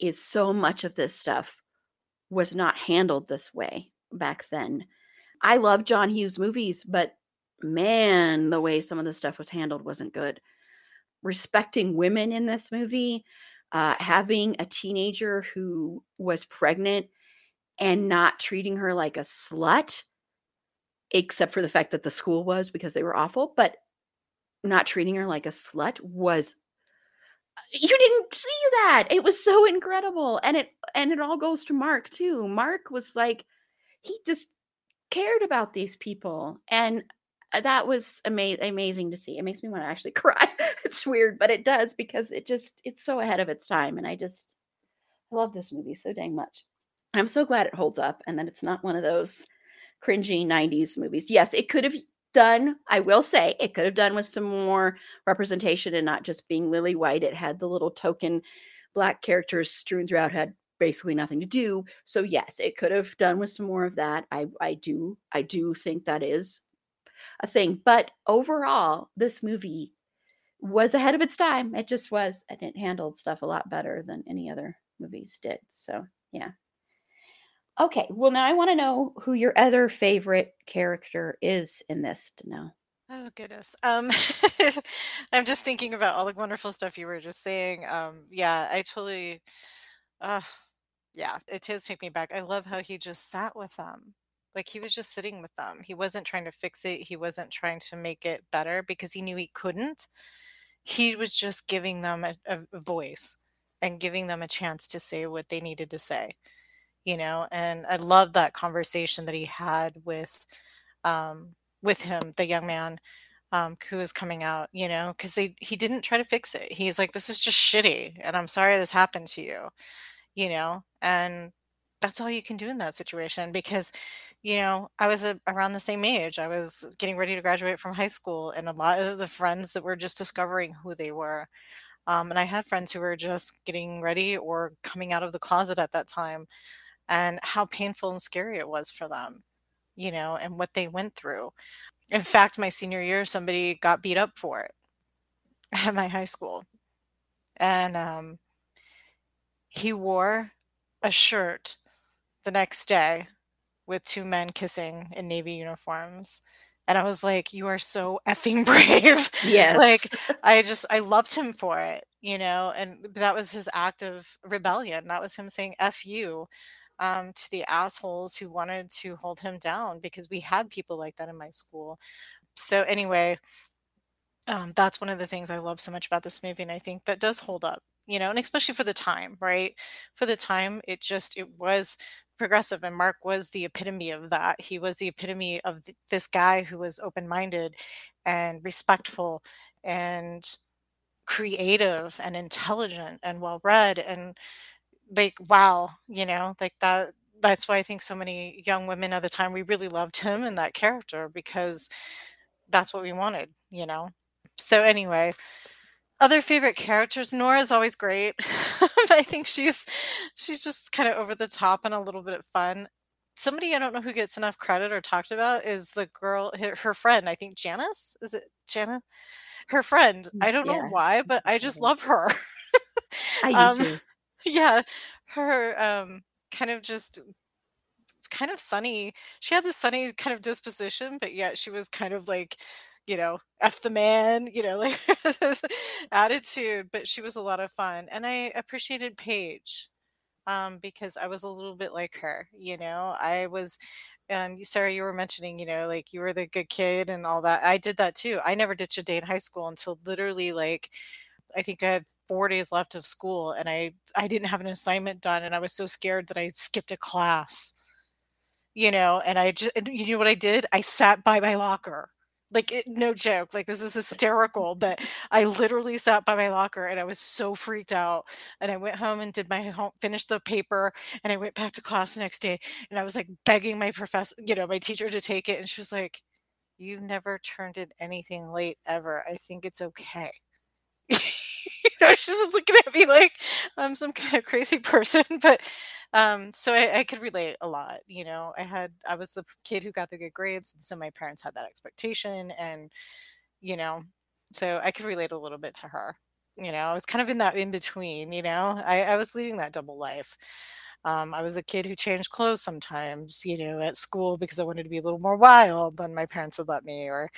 is so much of this stuff was not handled this way back then. I love John Hughes movies, but man, the way some of the stuff was handled wasn't good. Respecting women in this movie, uh, having a teenager who was pregnant and not treating her like a slut, except for the fact that the school was because they were awful, but not treating her like a slut was you didn't see that it was so incredible and it and it all goes to mark too mark was like he just cared about these people and uh, that was ama- amazing to see. It makes me want to actually cry. it's weird, but it does because it just it's so ahead of its time and I just I love this movie so dang much. I'm so glad it holds up and that it's not one of those cringy 90s movies. Yes, it could have done, I will say, it could have done with some more representation and not just being Lily White. It had the little token black characters strewn throughout had basically nothing to do. So yes, it could have done with some more of that. I I do I do think that is a thing. But overall, this movie was ahead of its time. It just was, and it handled stuff a lot better than any other movies did. So, yeah. Okay, well, now I want to know who your other favorite character is in this to know. Oh goodness. Um I'm just thinking about all the wonderful stuff you were just saying. Um yeah, I totally uh yeah, it does take me back. I love how he just sat with them. Like he was just sitting with them. He wasn't trying to fix it. He wasn't trying to make it better because he knew he couldn't. He was just giving them a, a voice and giving them a chance to say what they needed to say, you know. And I love that conversation that he had with, um, with him, the young man um, who was coming out, you know, because he didn't try to fix it. He's like, "This is just shitty, and I'm sorry this happened to you," you know And that's all you can do in that situation because you know i was a, around the same age i was getting ready to graduate from high school and a lot of the friends that were just discovering who they were um, and i had friends who were just getting ready or coming out of the closet at that time and how painful and scary it was for them you know and what they went through. In fact my senior year somebody got beat up for it at my high school and um, he wore a shirt the next day with two men kissing in navy uniforms. And i was like you are so effing brave. Yes. like i just i loved him for it you know? And that was his act of rebellion. That was him saying f you um, to the assholes who wanted to hold him down because we had people like that in my school. So anyway um, that's one of the things i love so much about this movie and i think that does hold up you know and especially for the time right? For the time it just it was progressive and mark was the epitome of that. He was the epitome of th- this guy who was open-minded and respectful and creative and intelligent and well read and like wow you know like that that's why i think so many young women at the time we really loved him and that character because that's what we wanted you know? So anyway other favorite characters nora's always great i think she's she's just kind of over the top and a little bit fun. Somebody i don't know who gets enough credit or talked about is the girl her, her friend i think janice is it janice her friend. I don't know why but i just love her. I do Um, yeah her um kind of just kind of sunny she had this sunny kind of disposition but yet she was kind of like you know f the man you know like attitude but she was a lot of fun and i appreciated paige um because i was a little bit like her you know i was um sara you were mentioning you know like you were the good kid and all that i did that too i never ditched a day in high school until literally like I think I had four days left of school and I I didn't have an assignment done and I was so scared that I skipped a class. You know, and I just you know what I did? I sat by my locker. Like it, no joke. Like this is hysterical, but I literally sat by my locker and I was so freaked out. And I went home and did my home, finished the paper, and I went back to class the next day. And I was like begging my professor, you know, my teacher to take it, and she was like, "You've never turned in anything late ever. I think it's okay." Know, she's just looking at me like I'm some kind of crazy person. But um, so I, I could relate a lot. You know, I had I was the kid who got the good grades, and so my parents had that expectation, and you know, so I could relate a little bit to her. You know, I was kind of in that in between. You know, I, I was leading that double life. Um, I was a kid who changed clothes sometimes, you know, at school because I wanted to be a little more wild than my parents would let me, or,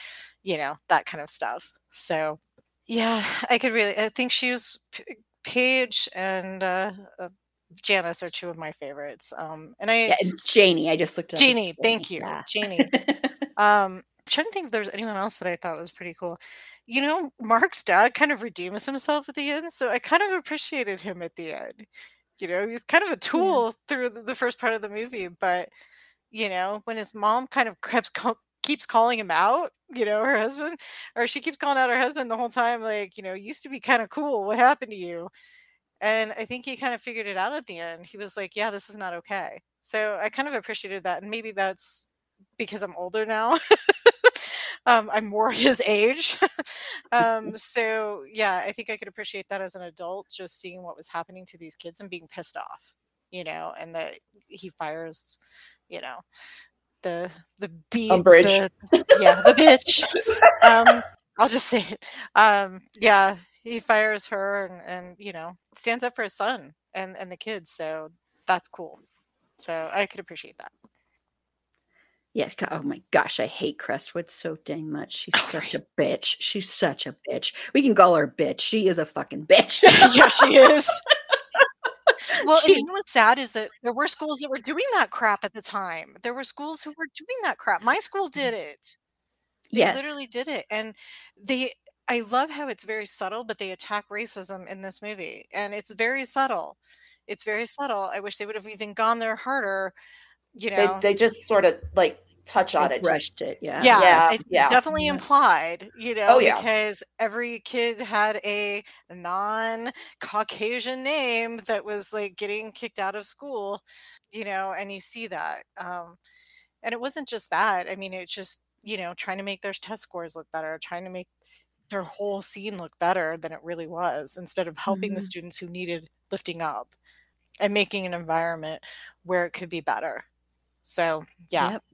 you know, that kind of stuff. So yeah, I could really. I think she was P- Paige and uh, uh, Janice are two of my favorites. Um, and I Yeah, it's Janie. I just looked it up. It's Janie, thank you, Yeah. Janie. Um, I'm trying to think if there's anyone else that I thought was pretty cool. You know, Mark's dad kind of redeems himself at the end, so I kind of appreciated him at the end. You know, he's kind of a tool through the, first part of the movie, but you know, when his mom kind of call, keeps calling him out, you know, her husband, or she keeps calling out her husband the whole time, like, you know, used to be kind of cool. What happened to you? And I think he kind of figured it out at the end. He was like, yeah, this is not okay. So I kind of appreciated that. And maybe that's because I'm older now. um, I'm more his age. um, so yeah, I think I could appreciate that as an adult, just seeing what was happening to these kids and being pissed off, you know, and that he fires, you know, the the beat Umbridge. the, yeah, the bitch. um, I'll just say it. Um, yeah, he fires her and, and you know stands up for his son and and the kids. So that's cool. So I could appreciate that. Yeah. Oh my gosh, I hate Creswood so dang much. She's Oh, such a bitch. She's such a bitch. We can call her bitch. She is a fucking bitch. yeah, she is. Well, and you know what's sad is that there were schools that were doing that crap at the time. There were schools who were doing that crap. My school did mm-hmm. it. They yes. literally did it. And they I love how it's very subtle, but they attack racism in this movie. And it's very subtle. It's very subtle. I wish they would have even gone there harder, you They, know. they just sort of like touch on it. brushed Just it, yeah. Yeah, Yeah, it's yeah. definitely Yeah. implied, you know, Oh, yeah. because every kid had a non-Caucasian name that was like getting kicked out of school, you know, and you see that. Um, and it wasn't just that. I mean, it's just, you know, trying to make their test scores look better, trying to make their whole scene look better than it really was, instead of helping the Mhm. students who needed lifting up and making an environment where it could be better. So, yeah. Yep. Yep.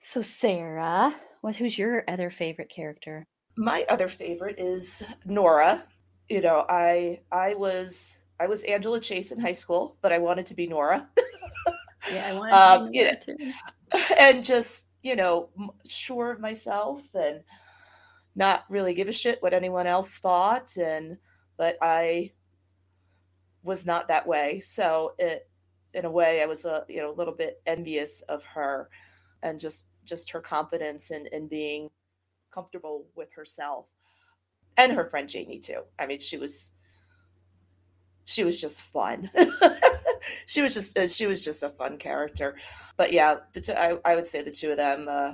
So Sara, what who's your other favorite character? my other favorite is Nora. You know, I I was I was Angela Chase in high school, but I wanted to be Nora. Yeah, I wanted Um, to you know know, too. and just you know sure of myself and not really give a shit what anyone else thought and but i was not that way so it in a way i was a you know a little bit envious of her and just just her confidence and and being comfortable with herself and her friend janie too. I mean she was she was just fun. She was just uh, she was just a fun character. But yeah the two, I, I would say the two of them uh,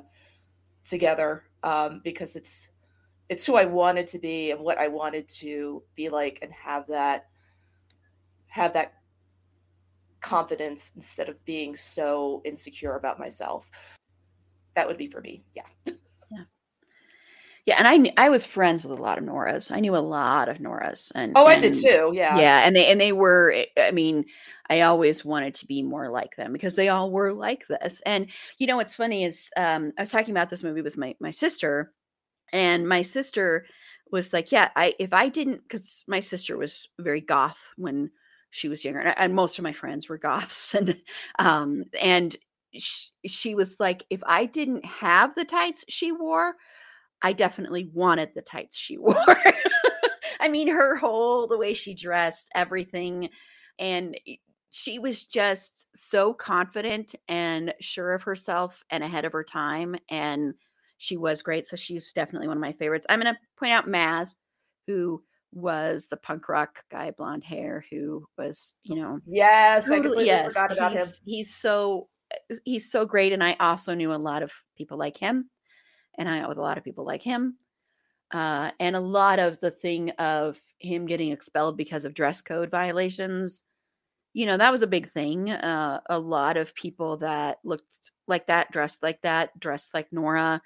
together um, because it's it's who I wanted to be and what I wanted to be like and have that have that confidence instead of being so insecure about myself. That would be for me. Yeah. Yeah, Yeah, and I I was friends with a lot of Noras. I knew a lot of Noras, and Oh, I did too. Yeah. Yeah, and they and they were. eh, I mean, I always wanted to be more like them because they all were like this. And you know what's funny is um, I was talking about this movie with my my sister, and my sister was like, "Yeah, I if I didn't because my sister was very goth when she was younger, and, and most of my friends were goths, and um and she, she was like, if I didn't have the tights she wore." I definitely wanted the tights she wore. I mean, her whole, the way she dressed, everything. And she was just so confident and sure of herself and ahead of her time. And she was great. So she's definitely one of my favorites. I'm going to point out Mazz, who was the punk rock guy, blonde hair, who was, you oh, know, Yes, I completely forgot about him. he's, He's so he's so great, and I also knew a lot of people like him, and I out with a lot of people like him, uh, and a lot of the thing of him getting expelled because of dress code violations. You know that was a big thing. Uh, a lot of people that looked like that, dressed like that, dressed like Nora,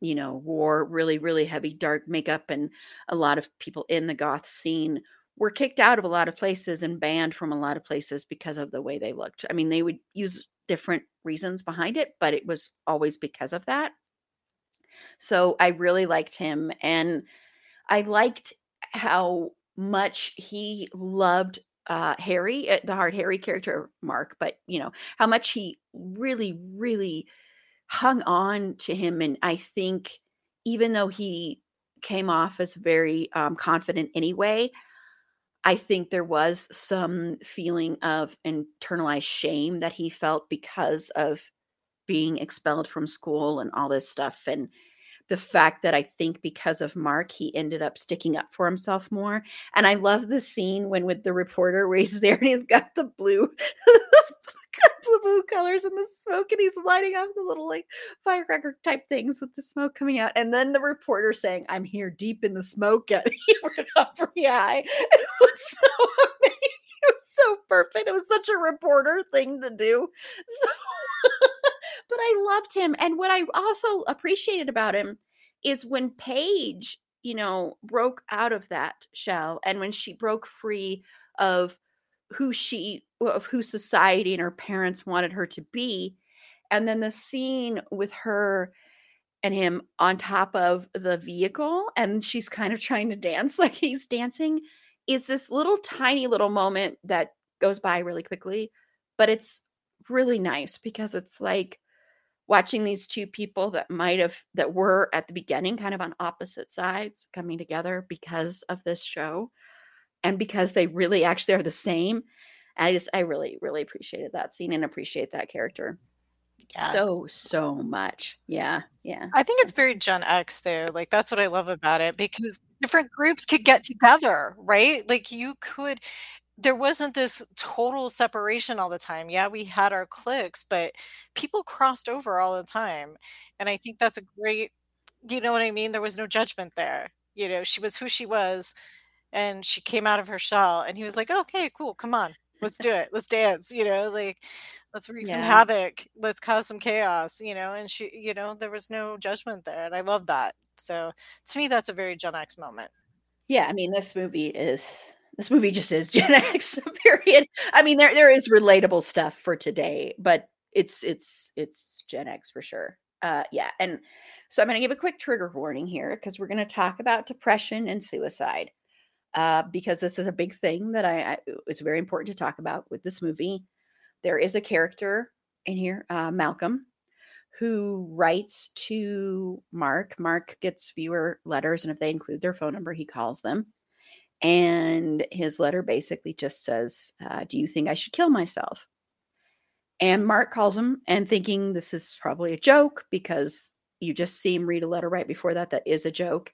you know, wore really, really heavy dark makeup, and a lot of people in the goth scene were kicked out of a lot of places and banned from a lot of places because of the way they looked. I mean, they would use different reasons behind it, but it was always because of that. So I really liked him and I liked how much he loved uh Harry, uh, the hard Harry character Mark, but you know, how much he really really hung on to him and I think even though he came off as very um confident anyway, I think there was some feeling of internalized shame that he felt because of being expelled from school and all this stuff. And the fact that I think because of Mark, he ended up sticking up for himself more. And I love the scene when with the reporter where he's there and he's got the blue, blue, blue colors and the smoke and he's lighting up the little like firecracker type things with the smoke coming out. And then the reporter saying, I'm here deep in the smoke and he went up pretty high. It was so amazing. It was so perfect. It was such a reporter thing to do. So, but I loved him. And what I also appreciated about him is when Paige, you know, broke out of that shell and when she broke free of who she of who society and her parents wanted her to be and then the scene with her and him on top of the vehicle and she's kind of trying to dance like he's dancing is this little tiny little moment that goes by really quickly but it's really nice because it's like watching these two people that might have that were at the beginning kind of on opposite sides coming together because of this show and because they really actually are the same i just i really really appreciated that scene and appreciate that character Yeah. so so much yeah yeah I think it's very Gen X though. Like that's what I love about it because different groups could get together, right? Like you could there wasn't this total separation all the time. Yeah, we had our cliques, but people crossed over all the time. And I think that's a great you know what I mean? There was no judgment there. You know, she was who she was and she came out of her shell and he was like, "Okay, cool. Come on. Let's do it. Let's dance." You know, like let's wreak some havoc. Let's cause some chaos, you know? And she, you know, there was no judgment there. And I love that. So to me, that's a very Gen X moment. Yeah, I mean, this movie is this movie just is Gen X, period. I mean, there there is relatable stuff for today, but it's it's it's Gen X for sure. Uh yeah, and so I'm going to give a quick trigger warning here because we're going to talk about depression and suicide. Uh, because this is a big thing that I, I it's very important to talk about with this movie. There is a character in here, uh, Malcolm, who writes to Mark. Mark gets viewer letters, and if they include their phone number, he calls them. And his letter basically just says, uh, Do you think I should kill myself? And Mark calls him and thinking this is probably a joke because you just see him read a letter right before that that is a joke.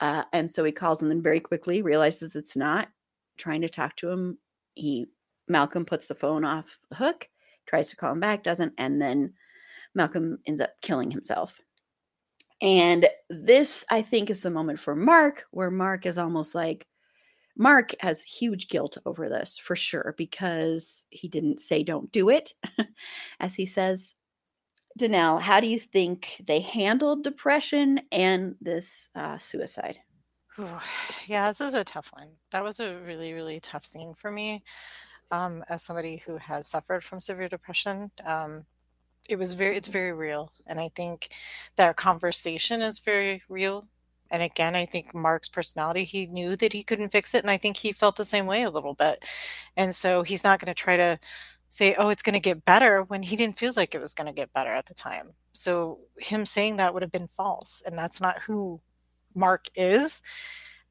Uh, and so he calls and then very quickly realizes it's not trying to talk to him. He Malcolm puts the phone off the hook, tries to call him back, doesn't, and then Malcolm ends up killing himself. And this, I think, is the moment for Mark where Mark is almost like Mark has huge guilt over this for sure because he didn't say don't do it, as he says. Danelle, how do you think they handled depression and this uh, suicide? Whew. Yeah, this is a tough one. That was a really, really tough scene for me. Um, as somebody who has suffered from severe depression, um, it was very, it's very real. And I think that conversation is very real. And again, I think Mark's personality, he knew that he couldn't fix it. And I think he felt the same way a little bit. And so he's not going to try to say, oh, it's going to get better when he didn't feel like it was going to get better at the time. So him saying that would have been false. And that's not who Mark is.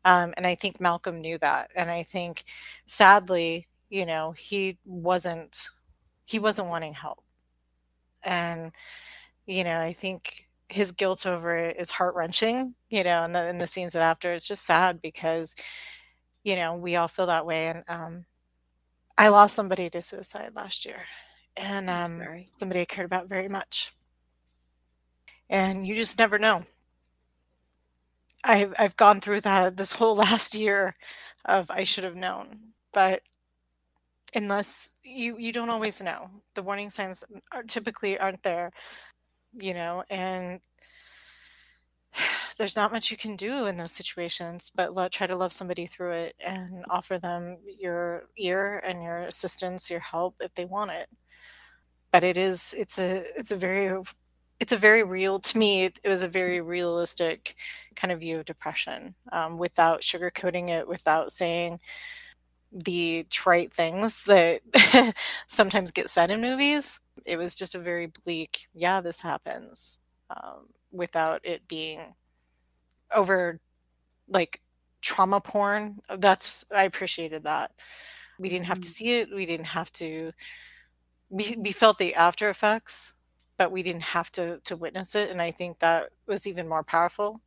Um, and I think Malcolm knew that. And I think sadly, you know, he wasn't he wasn't wanting help. And, you know, I think his guilt over it is heart wrenching, you know, and the in the scenes that after it's just sad because, you know, we all feel that way. And um I lost somebody to suicide last year. And um somebody I cared about very much. And you just never know. I've I've gone through that this whole last year of I should have known. But unless you you don't always know. The warning signs are typically aren't there, you know, and there's not much you can do in those situations but lo- try to love somebody through it and offer them your ear and your assistance your help if they want it. But it is it's a it's a very it's a very real to me it, was a very realistic kind of view of depression um, without sugarcoating it without saying the trite things that sometimes get said in movies. It was just a very bleak yeah this happens um, without it being over like trauma porn. That's i appreciated that. We didn't have to Mhm. see it. We didn't have to we, we felt the after effects but we didn't have to to witness it. And i think that was even more powerful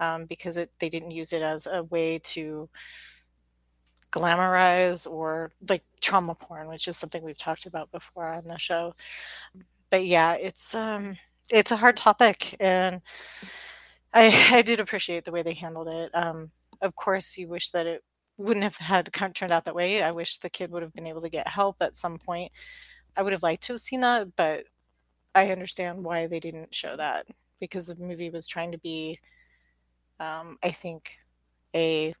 um, because it they didn't use it as a way to glamorize or like trauma porn which is something we've talked about before on the show. But yeah it's um it's a hard topic and i i did appreciate the way they handled it um of course you wish that it wouldn't have had kind of turned out that way i wish the kid would have been able to get help at some point. I would have liked to have seen that but i understand why they didn't show that because the movie was trying to be um i think a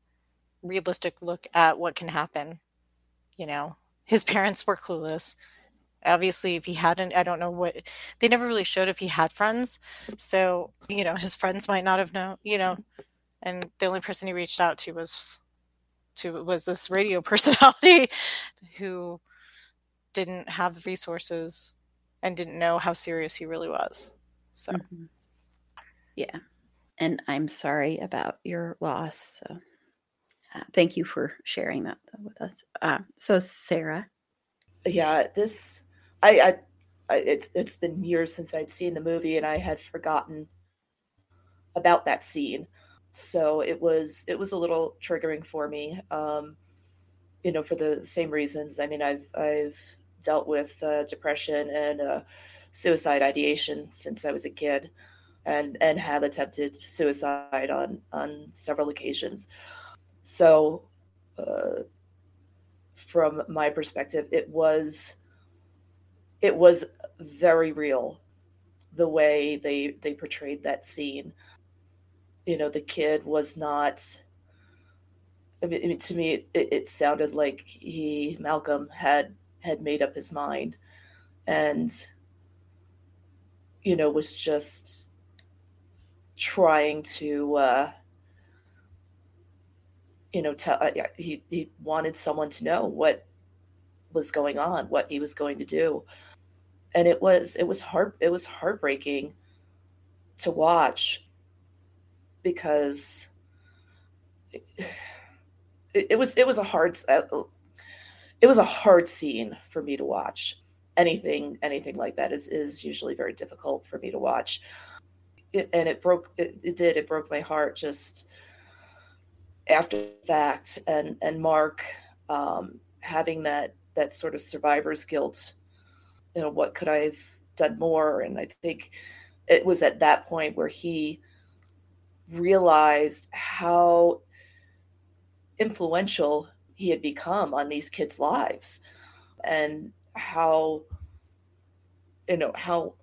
realistic look at what can happen you know? His parents were clueless obviously if he hadn't i don't know what they never really showed if he had friends so you know his friends might not have known you know and the only person he reached out to was to was this radio personality who didn't have the resources and didn't know how serious he really was so Mhm. Yeah. And I'm sorry about your loss. So uh, thank you for sharing that with us. Uh, so, Sara. yeah this I, I i it's it's been years since i'd seen the movie and i had forgotten about that scene so it was it was a little triggering for me um you know, for the same reasons. I mean, I've I've dealt with uh, depression and uh, suicide ideation since I was a kid, and and have attempted suicide on on several occasions. So, uh, from my perspective, it was it was very real the way they they portrayed that scene. You know, the kid was not. I mean, to me, it, it sounded like he Malcolm had had made up his mind, and you know was just trying to uh, you know tell uh, he he wanted someone to know what was going on, what he was going to do, and it was it was hard it was heartbreaking to watch because it, it was it was a hard uh, it was a hard scene for me to watch. Anything anything like that is is usually very difficult for me to watch. It, and it broke it, it did it broke my heart just after fact. And and mark um, having that that sort of survivor's guilt you know what could i've done more? And i think it was at that point where he realized how influential he had become on these kids lives and how you know how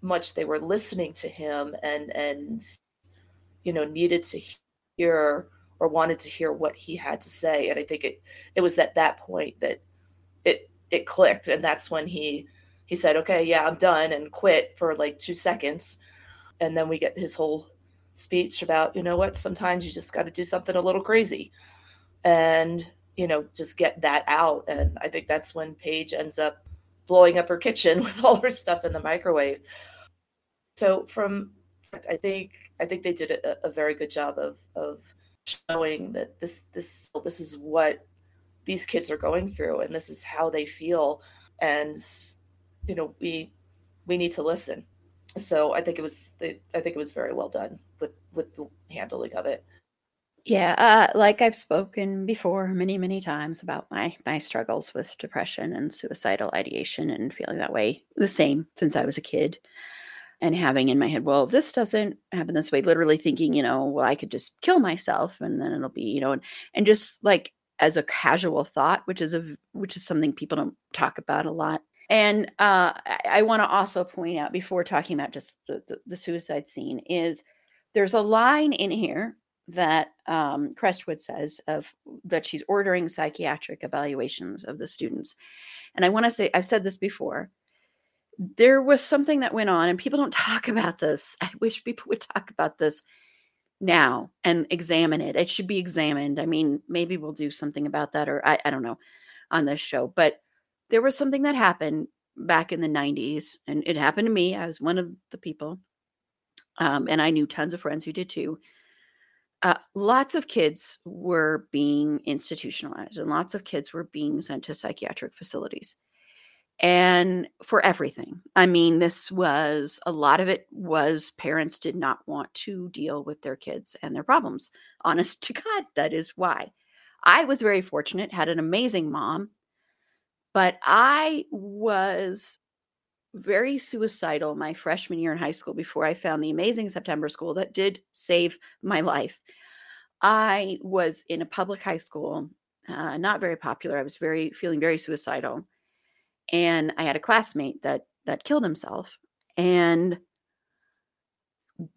much they were listening to him and and you know needed to hear or wanted to hear what he had to say. And i think it it was at that point that it clicked and that's when he he said okay yeah i'm done and quit for like 2 seconds. And then we get his whole speech about you know what? Sometimes you just got to do something a little crazy. And you know just get that out. And i think that's when paige ends up blowing up her kitchen with all her stuff in the microwave. So from I think I think they did a, a very good job of of showing that this this this is what these kids are going through and this is how they feel and you know we we need to listen. So i think it was the i think it was very well done with with the handling of it. Yeah, uh, like I've spoken before many, many times about my my struggles with depression and suicidal ideation and feeling that way the same since I was a kid and having in my head, well, this doesn't happen this way, literally thinking, you know, well, I could just kill myself and then it'll be, you know, and, and just like as a casual thought, which is a which is something people don't talk about a lot. And uh, I, I want to also point out before talking about just the, the, the suicide scene is there's a line in here that um, Creswood says of that she's ordering psychiatric evaluations of the students. And I want to say, I've said this before. There was something that went on, and people don't talk about this. I wish people would talk about this now and examine it. It should be examined. I mean, maybe we'll do something about that, or I, I don't know on this show. But there was something that happened back in the 90s, and it happened to me. I was one of the people. Um, and I knew tons of friends who did too uh, lots of kids were being institutionalized and lots of kids were being sent to psychiatric facilities and for everything i mean this was a lot of it was parents did not want to deal with their kids and their problems honest to god that is why i was very fortunate had an amazing mom but i was very suicidal my freshman year in high school before I found the amazing September school that did save my life. I was in a public high school, uh, not very popular. I was very feeling very suicidal, and I had a classmate that that killed himself, and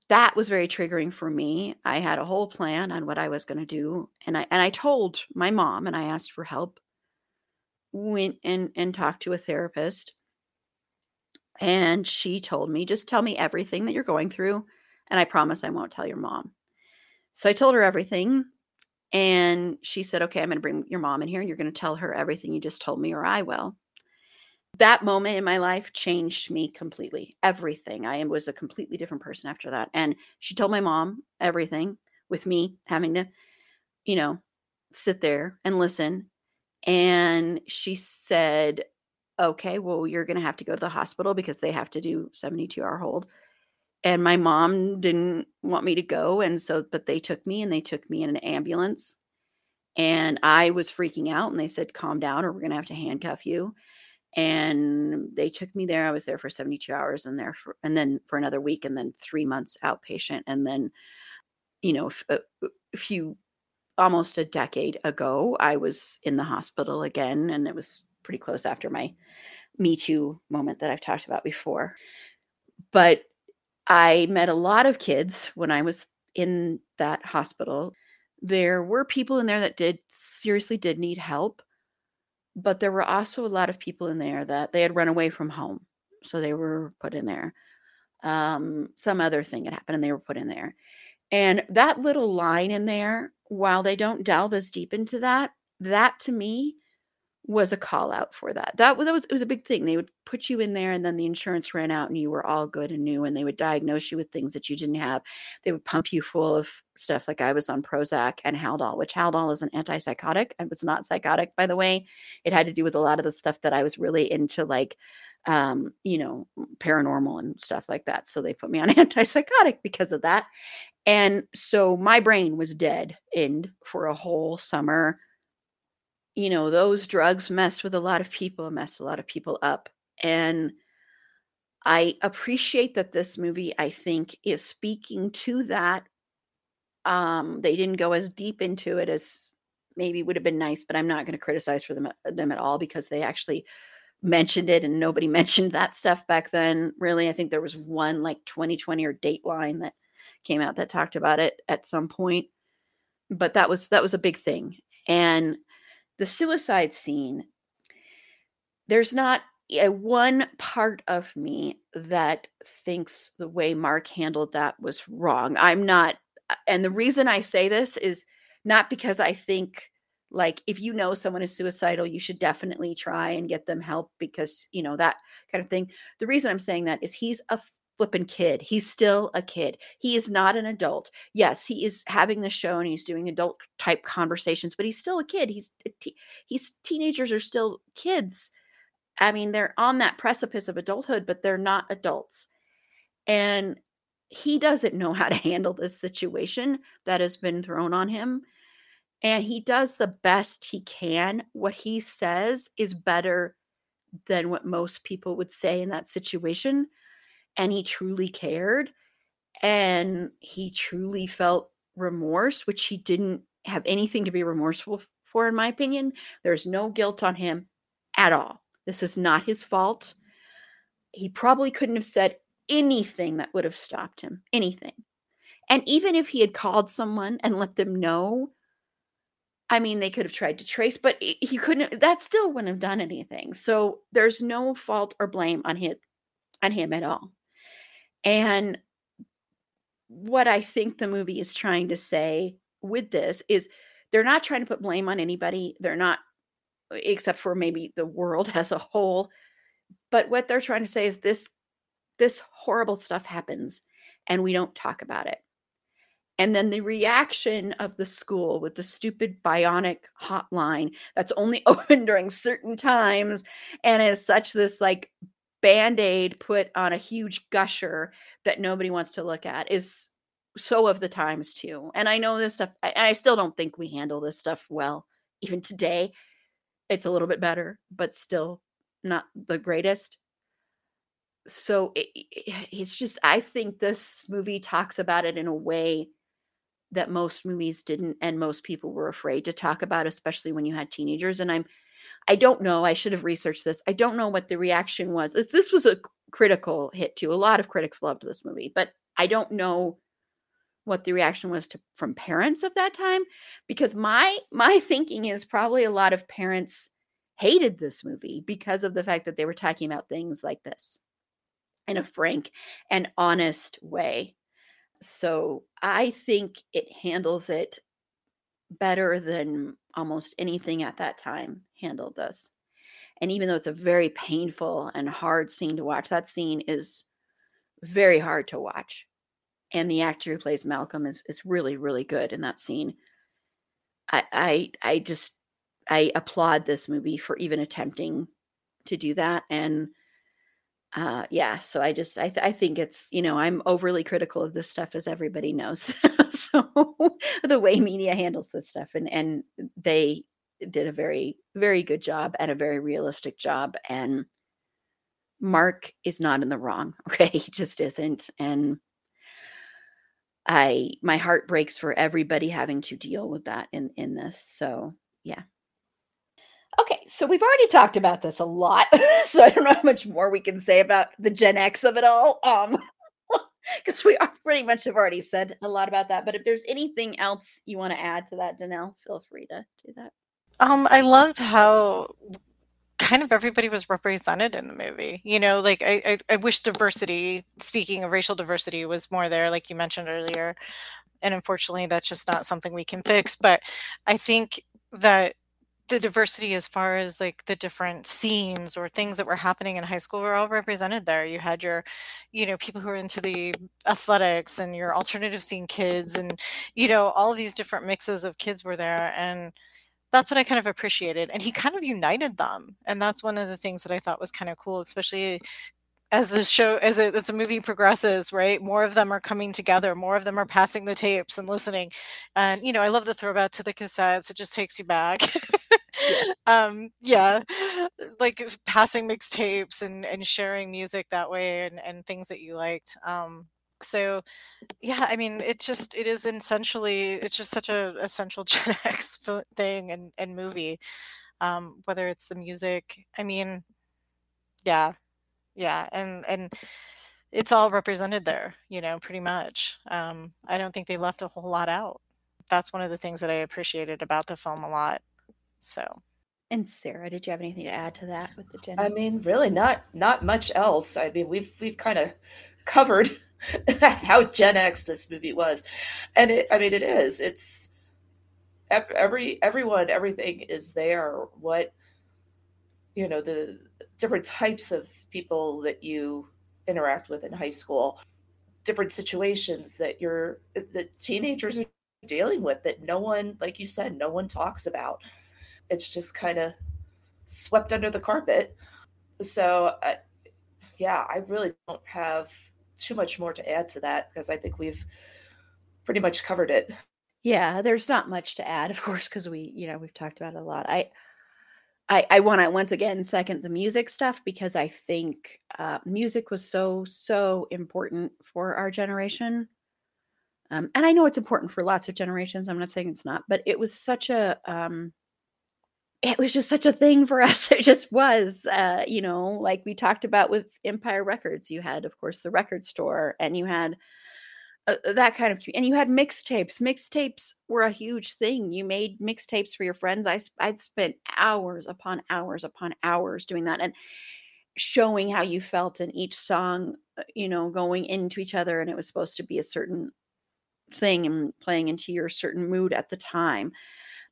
that was very triggering for me. I had a whole plan on what I was going to do, and I and I told my mom, and I asked for help. Went and and talked to a therapist and she told me, just tell me everything that you're going through. And I promise I won't tell your mom. So I told her everything. And she said, okay, I'm going to bring your mom in here and you're going to tell her everything you just told me, or I will. That moment in my life changed me completely. Everything. I was a completely different person after that. And she told my mom everything with me having to, you know, sit there and listen. And she said, okay, well, you're going to have to go to the hospital because they have to do 72 hour hold. And my mom didn't want me to go. And so, but they took me and they took me in an ambulance. And I was freaking out, and they said, Calm down, or we're going to have to handcuff you. And they took me there. I was there for 72 hours and there for, and then for another week, and then three months outpatient. And then, you know, a, a uh, uh, few, almost a decade ago, I was in the hospital again, and it was pretty close after my Me Too moment that I've talked about before. But I met a lot of kids when I was in that hospital. There were people in there that did seriously did need help, but there were also a lot of people in there that they had run away from home. So they were put in there. Um, some other thing had happened and they were put in there. And that little line in there, while they don't delve as deep into that, that to me was a call out for that. That, was, that was it was a big thing. They would put you in there and then the insurance ran out and you were all good and new and they would diagnose you with things that you didn't have. They would pump you full of stuff like I was on Prozac and Haldol, which Haldol is an antipsychotic. I was not psychotic by the way. It had to do with a lot of the stuff that I was really into like um, you know, paranormal and stuff like that. So they put me on antipsychotic because of that. And so my brain was dead and for a whole summer you know, those drugs mess with a lot of people, mess a lot of people up. And I appreciate that this movie, I think, is speaking to that. Um, they didn't go as deep into it as maybe would have been nice, but I'm not going to criticize for them uh, them at all because they actually mentioned it and nobody mentioned that stuff back then. Really, I think there was one like 2020 or Dateline that came out that talked about it at some point. But that was that was a big thing. And the suicide scene, there's not a one part of me that thinks the way Mark handled that was wrong. I'm not, uh, and the reason I say this is not because I think like if you know someone is suicidal you should definitely try and get them help because you know that kind of thing the reason i'm saying that is he's a flippin' kid. He's still a kid. He is not an adult. Yes, he is having the show and he's doing adult type conversations, but he's still a kid. He's he's teenagers are still kids. I mean, they're on that precipice of adulthood, but they're not adults. And he doesn't know how to handle this situation that has been thrown on him. And he does the best he can. What he says is better than what most people would say in that situation and he truly cared and he truly felt remorse, which he didn't have anything to be remorseful for, in my opinion. There's no guilt on him at all. This is not his fault. He probably couldn't have said anything that would have stopped him, anything. And even if he had called someone and let them know, I mean, they could have tried to trace, but he couldn't, that still wouldn't have done anything. So there's no fault or blame on him, on him at all. And what I think the movie is trying to say with this is they're not trying to put blame on anybody. They're not, uh, except for maybe the world as a whole. But what they're trying to say is this this horrible stuff happens and we don't talk about it. And then the reaction of the school with the stupid bionic hotline that's only open during certain times and is such this like band-aid put on a huge gusher that nobody wants to look at is so of the times too and i know this stuff and i still don't think we handle this stuff well even today. It's a little bit better but still not the greatest. So it, it's just i think this movie talks about it in a way that most movies didn't and most people were afraid to talk about especially when you had teenagers and i'm I don't know. I should have researched this. I don't know what the reaction was. This, this was a critical hit too. A lot of critics loved this movie, but I don't know what the reaction was to from parents of that time because my my thinking is probably a lot of parents hated this movie because of the fact that they were talking about things like this in a frank and honest way. So I think it handles it better than almost anything at that time handled this. And even though it's a very painful and hard scene to watch, that scene is very hard to watch. And the actor who plays Malcolm is is really, really good in that scene. I I I just I applaud this movie for even attempting to do that. And uh yeah so i just i, th- I think it's you know i'm overly critical of this stuff as everybody knows so the way media handles this stuff and and they did a very very good job and a very realistic job and mark is not in the wrong okay he just isn't and i my heart breaks for everybody having to deal with that in in this so yeah Okay, so we've already talked about this a lot, so I don't know how much more we can say about the Gen X of it all. Um, because we are pretty much have already said a lot about that. But if there's anything else you want to add to that, Danelle, feel free to do that. Um, I love how kind of everybody was represented in the movie. You know, like I, I, I wish diversity, speaking of racial diversity, was more there, like you mentioned earlier. And unfortunately, that's just not something we can fix. But I think that the diversity as far as like the different scenes or things that were happening in high school were all represented there. You had your, you know, people who were into the athletics and your alternative scene kids and, you know, all these different mixes of kids were there. And that's what I kind of appreciated. And he kind of united them. And that's one of the things that I thought was kind of cool, especially as the show as, it, as the movie progresses right more of them are coming together more of them are passing the tapes and listening and you know i love the throwback to the cassettes it just takes you back yeah. um yeah like passing mixtapes and and sharing music that way and and things that you liked um so yeah i mean it just it is essentially it's just such a essential gen x thing and and movie um whether it's the music i mean yeah yeah and and it's all represented there you know pretty much um i don't think they left a whole lot out that's one of the things that i appreciated about the film a lot so, and Sara, did you have anything to add to that with the Gen? I mean, really, not not much else. I mean, we've we've kind of covered how Gen X this movie was, and it. I mean, it is. It's every everyone, everything is there. What you know, the different types of people that you interact with in high school, different situations that you're the teenagers are dealing with that no one, like you said, no one talks about it's just kind of swept under the carpet. So, uh, yeah, I really don't have too much more to add to that because I think we've pretty much covered it. Yeah, there's not much to add, of course, because we, you know, we've talked about it a lot. I, I, I want to once again second the music stuff because I think uh, music was so so important for our generation, um, and I know it's important for lots of generations. I'm not saying it's not, but it was such a um, it was just such a thing for us. It just was, uh, you know, like we talked about with Empire Records. You had, of course, the record store, and you had uh, uh that kind of, and you had mixtapes. Mixtapes were a huge thing. You made mixtapes for your friends. I I'd spent hours upon hours upon hours doing that, and showing how you felt in each song. Uh, you know, going into each other, and it was supposed to be a certain thing and playing into your certain mood at the time,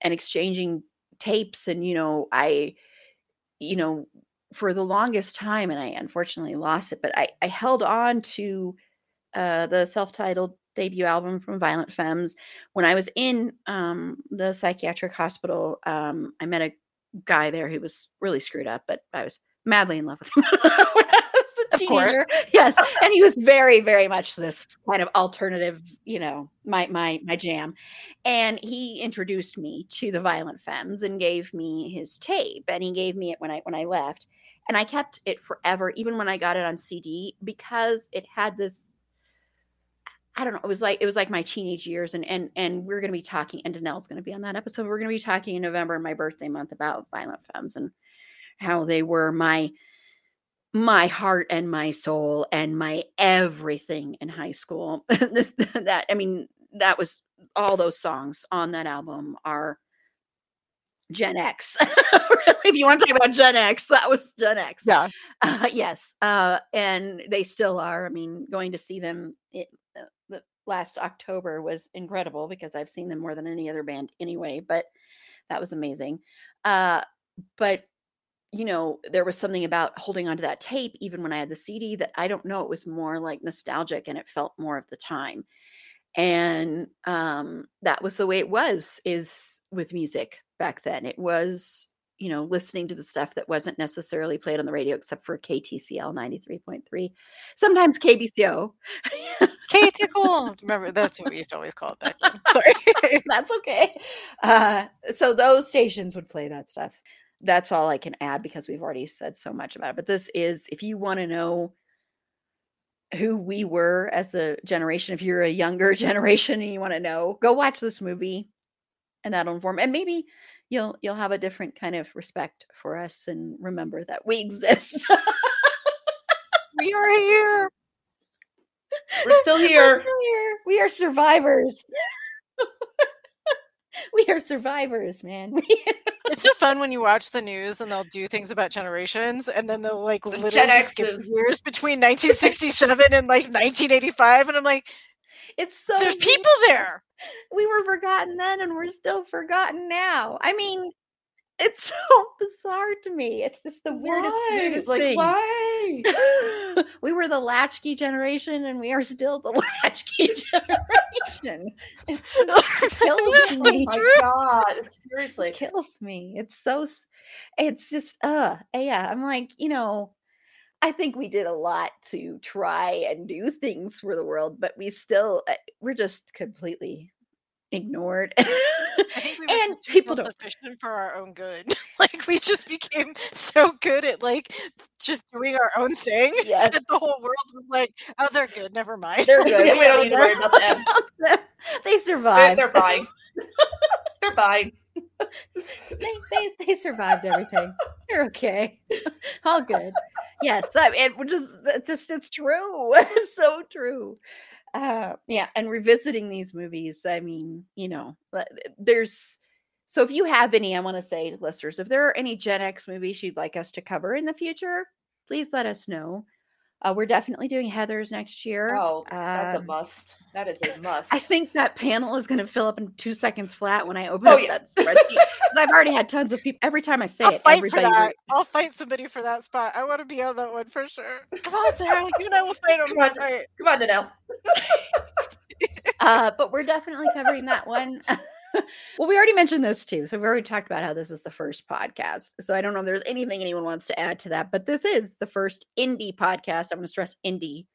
and exchanging tapes and you know i you know for the longest time and i unfortunately lost it but i i held on to uh the self-titled debut album from violent femmes. When i was in um the psychiatric hospital um i met a guy there who was really screwed up but i was madly in love with him of course yes and he was very very much this kind of alternative you know my my my jam and he introduced me to the violent femmes and gave me his tape and he gave me it when i when i left and i kept it forever even when i got it on cd because it had this I don't know. It was like it was like my teenage years, and and and we're going to be talking. And Danelle's going to be on that episode. We're going to be talking in November, my birthday month, about violent femmes and how they were my my heart and my soul and my everything in high school. this that I mean that was all those songs on that album are Gen X. really, if you want to talk about Gen X, that was Gen X. Yeah. Uh, yes. Uh, and they still are. I mean, going to see them it, uh, the last October was incredible because I've seen them more than any other band anyway, but that was amazing. Uh, but you know, there was something about holding onto that tape, even when I had the CD, that I don't know, it was more like nostalgic and it felt more of the time. And um, that was the way it was, is with music back then. It was you know, listening to the stuff that wasn't necessarily played on the radio except for KTCL 93.3, sometimes KBCO. K Tickle. Remember, that's what we used to always call it back then. Sorry. That's okay. Uh, so those stations would play that stuff. That's all I can add because we've already said so much about it. But this is, if you want to know who we were as a generation, if you're a younger generation and you want to know, go watch this movie and that'll inform and maybe you'll you'll have a different kind of respect for us and remember that we exist we are here. We're still We're still here. we are survivors we are survivors man It's so fun when you watch the news and they'll do things about generations and then they'll like literally Gen skip X's. years between 1967 and like 1985 and I'm like it's so there's weird. people there. we were forgotten then and we're still forgotten now i mean it's so bizarre to me it's just the weirdest, weirdest Like, thing. why? we were the latchkey generation and we are still the latchkey generation. It kills is Oh me. my god! It Seriously. kills me. It's so it's just uh yeah, I'm like, you know, I think we did a lot to try and do things for the world, but we still uh, we're just completely ignored. I think we were and people don't self-sufficient for our own good. like we just became so good at like just doing our own thing Yes. that the whole world was like, oh, they're good. Never mind. they're good. We don't need to worry about them. they They're, survived. they're fine. they're fine. they, they they survived everything. They're okay. All good. Yes, I, it just it's just it's true. It's so true. Uh, yeah, and revisiting these movies. I mean, you know, there's so if you have any, I want to say listeners, if there are any Gen X movies you'd like us to cover in the future, please let us know. Uh, we're definitely doing Heathers next year. Oh, that's a Um, must. That is a must. I think that panel is going to fill up in two seconds flat when I open Oh, up yeah. that spreadsheet. 'cause I've already had tons of people. Every time I say I'll it, fight everybody. for that. re- I'll fight somebody for that spot. I want to be on that one for sure. Come on, Sara. You and I will fight over on, it. Come on, Danelle. uh, but we're definitely covering that one. well, we already mentioned this too. So we've already talked about how this is the first podcast. So I don't know if there's anything anyone wants to add to that, but this is the first indie podcast. I'm going to stress indie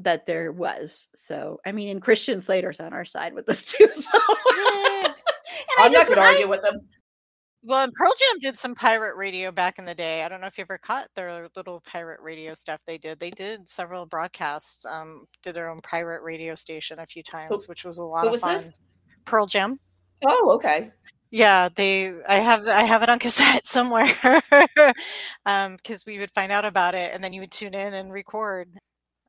that there was. So, I mean, and Christian Slater's on our side with this too. So, and I I'm not going to I- argue with them. Well, and Pearl Jam did some pirate radio back in the day. I don't know if you ever caught their little pirate radio stuff they did. They did several broadcasts, um, did their own pirate radio station a few times, which was a lot Who of was fun. this? Pearl Jam. Oh, okay. Yeah, they. I have. I have it on cassette somewhere. um, because we would find out about it, and then you would tune in and record.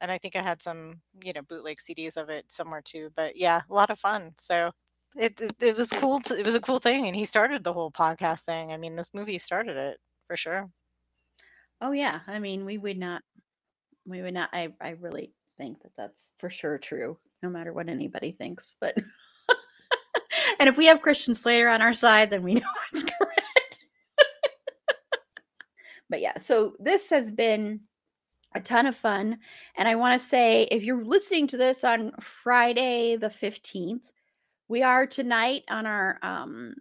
And I think I had some, you know, bootleg CDs of it somewhere too. But yeah, a lot of fun. So it it, it was cool. To, it was a cool thing, and he started the whole podcast thing. I mean, this movie started it for sure. Oh yeah, I mean, we would not, we would not. I I really think that that's for sure true, no matter what anybody thinks. But and if we have Christian Slater on our side, then we know it's correct. but yeah, so this has been a ton of fun, and I want to say, if you're listening to this on Friday the fifteenth, we are tonight on our um.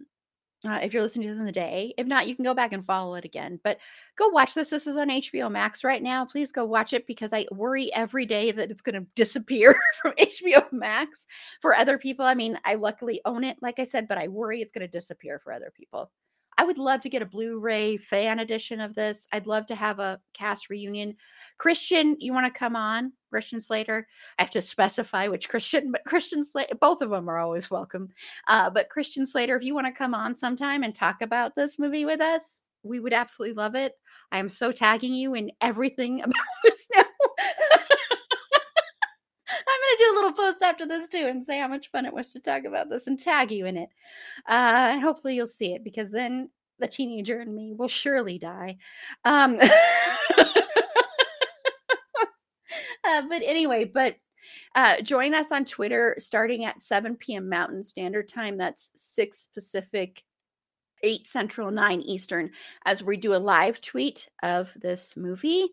Uh, if you're listening to this in the day, if not, you can go back and follow it again. But go watch this. This is on HBO Max right now. Please go watch it because I worry every day that it's going to disappear from HBO Max for other people. I mean, I luckily own it, like I said, but I worry it's going to disappear for other people. I would love to get a Blu ray fan edition of this. I'd love to have a cast reunion. Christian, you want to come on? Christian Slater. I have to specify which Christian, but Christian Slater, both of them are always welcome. Uh, but Christian Slater, if you want to come on sometime and talk about this movie with us, we would absolutely love it. I am so tagging you in everything about this now. Do a little post after this too and say how much fun it was to talk about this and tag you in it. Uh, and hopefully you'll see it because then the teenager in me will surely die. Um, uh, but anyway, but uh, join us on Twitter starting at 7 p.m. Mountain Standard Time. That's 6 Pacific, 8 Central, 9 Eastern, as we do a live tweet of this movie.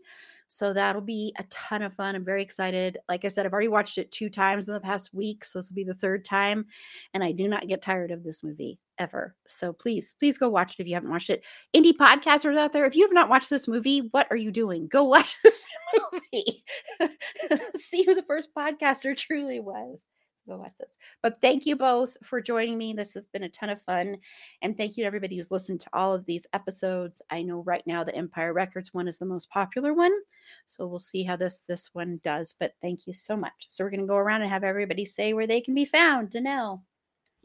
So that'll be a ton of fun. I'm very excited. Like I said, I've already watched it two times in the past week. So this will be the third time. And I do not get tired of this movie. ever. So please, please go watch it if you haven't watched it. Indie podcasters out there, if you have not watched this movie, what are you doing? Go watch this movie. See who the first podcaster truly was. Go watch this. But thank you both for joining me. This has been a ton of fun. And thank you to everybody who's listened to all of these episodes. I know right now the Empire Records one is the most popular one. So we'll see how this this one does. But thank you so much. So we're gonna go around and have everybody say where they can be found. Danelle.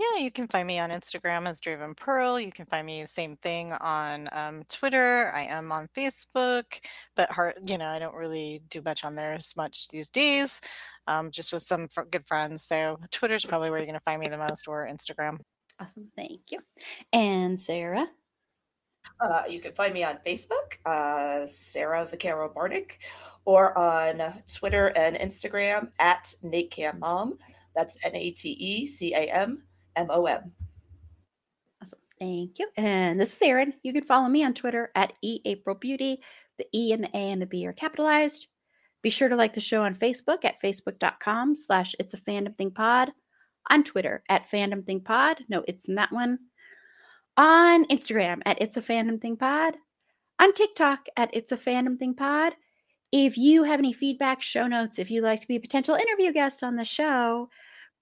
Yeah, you can find me on Instagram as Draven Pearl. You can find me the same thing on um, Twitter. I am on Facebook, but hard, you know, I don't really do much on there as much these days, um, just with some fr- good friends. So Twitter's probably where you're going to find me the most, or Instagram. Awesome. Thank you. And Sara. Uh, you can find me on Facebook, uh, Sara Vaquero Barnaik, or on Twitter and Instagram at Nate Cam Mom. That's N A T E C A M M O M. Awesome. Thank you. And this is Erin. You can follow me on Twitter at eAprilBeauty. The E and the A and the B are capitalized. Be sure to like the show on Facebook at facebook.com slash it's a fandom thing pod. On Twitter at fandom thing pod. No, it's in that one. On Instagram at it's a fandom thing pod. On TikTok at it's a fandom thing pod. If you have any feedback, show notes, if you'd like to be a potential interview guest on the show,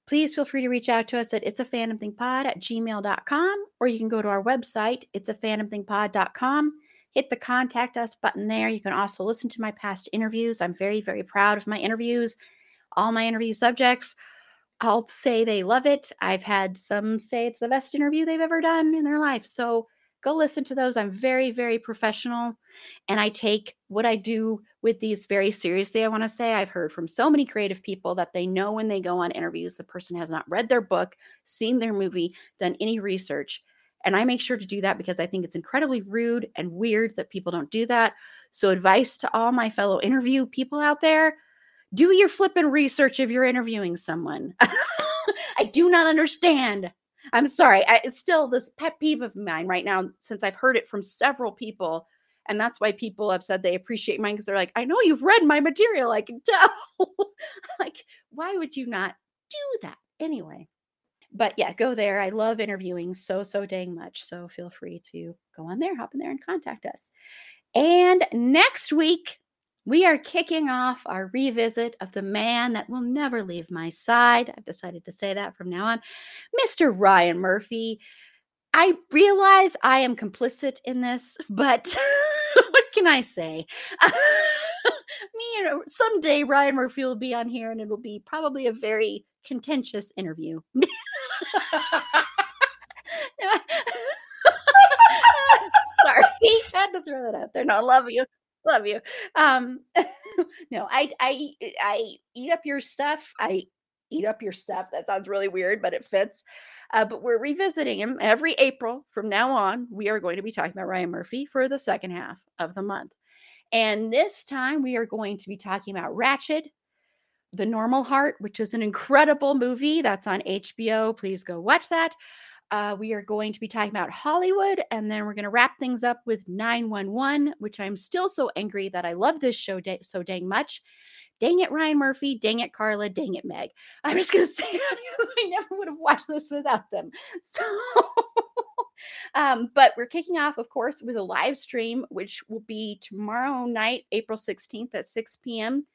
please feel free to reach out to us at it's a fandom thing pod at gmail.com or you can go to our website, it's a fandom thing pod.com. Hit the contact us button there. You can also listen to my past interviews. I'm very, very proud of my interviews, all my interview subjects. I'll say they love it. I've had some say it's the best interview they've ever done in their life. So go listen to those. I'm very, very professional and I take what I do with these very seriously. I want to say I've heard from so many creative people that they know when they go on interviews, the person has not read their book, seen their movie, done any research. And I make sure to do that because I think it's incredibly rude and weird that people don't do that. So, advice to all my fellow interview people out there do your flipping research if you're interviewing someone. I do not understand. I'm sorry. I, it's still this pet peeve of mine right now since I've heard it from several people. And that's why people have said they appreciate mine because they're like, I know you've read my material. I can tell. like, why would you not do that anyway? but yeah, go there. I love interviewing so, so dang much. So feel free to go on there, hop in there and contact us. And next week, we are kicking off our revisit of the man that will never leave my side. I've decided to say that from now on, Mr. Ryan Murphy. I realize I am complicit in this, but what can I say? Me, you know, someday Ryan Murphy will be on here and it'll be probably a very contentious interview. Sorry, had to throw that out there. No, I love you, love you. Um, no, I, I, I eat up your stuff. I eat up your stuff. That sounds really weird, but it fits. Uh, but we're revisiting him every April from now on. We are going to be talking about Ryan Murphy for the second half of the month. And this time we are going to be talking about Ratched, The Normal Heart, which is an incredible movie that's on HBO. Please go watch that. Uh, we are going to be talking about Hollywood, and then we're going to wrap things up with 911, which I'm still so angry that I love this show da- so dang much. Dang it, Ryan Murphy. Dang it, Carla. Dang it, Meg. I'm just going to say that because I never would have watched this without them. So, um, but we're kicking off, of course, with a live stream, which will be tomorrow night, April 16th at 6 p.m.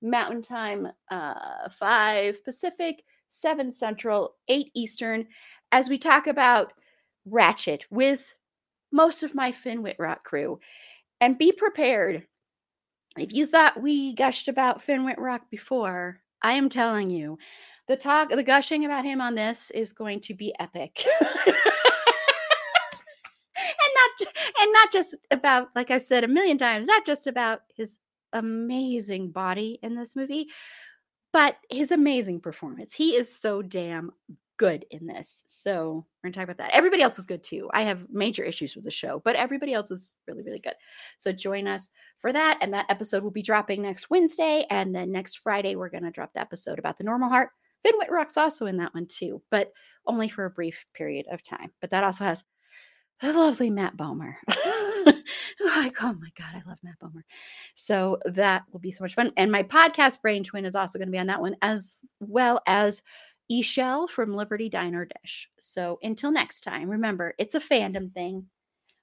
Mountain Time, uh, 5 Pacific, 7 Central, 8 Eastern, as we talk about Ratched with most of my Finn Wittrock crew. And be prepared if you thought we gushed about Finn Wittrock before, I am telling you, the talk, the gushing about him on this is going to be epic. and not and not just about like I've said a million times, not just about his amazing body in this movie, but his amazing performance. He is so damn good in this. So we're gonna talk about that. Everybody else is good too. I have major issues with the show, but everybody else is really, really good. So join us for that. And that episode will be dropping next Wednesday. And then next Friday, we're gonna drop the episode about the normal heart. Finn Wittrock's also in that one too, but only for a brief period of time. But that also has the lovely Matt Bomer. like, oh my God, I love Matt Bomer. So that will be so much fun. And my podcast brain twin is also going to be on that one, as well as Eshell from Liberty Diner Dish. So until next time, remember it's a fandom thing.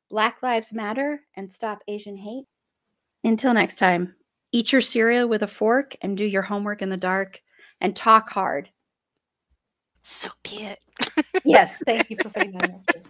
Black Lives Matter and stop Asian hate. Until next time, eat your cereal with a fork and do your homework in the dark and talk hard. So be it. Yes, thank you for putting that in there.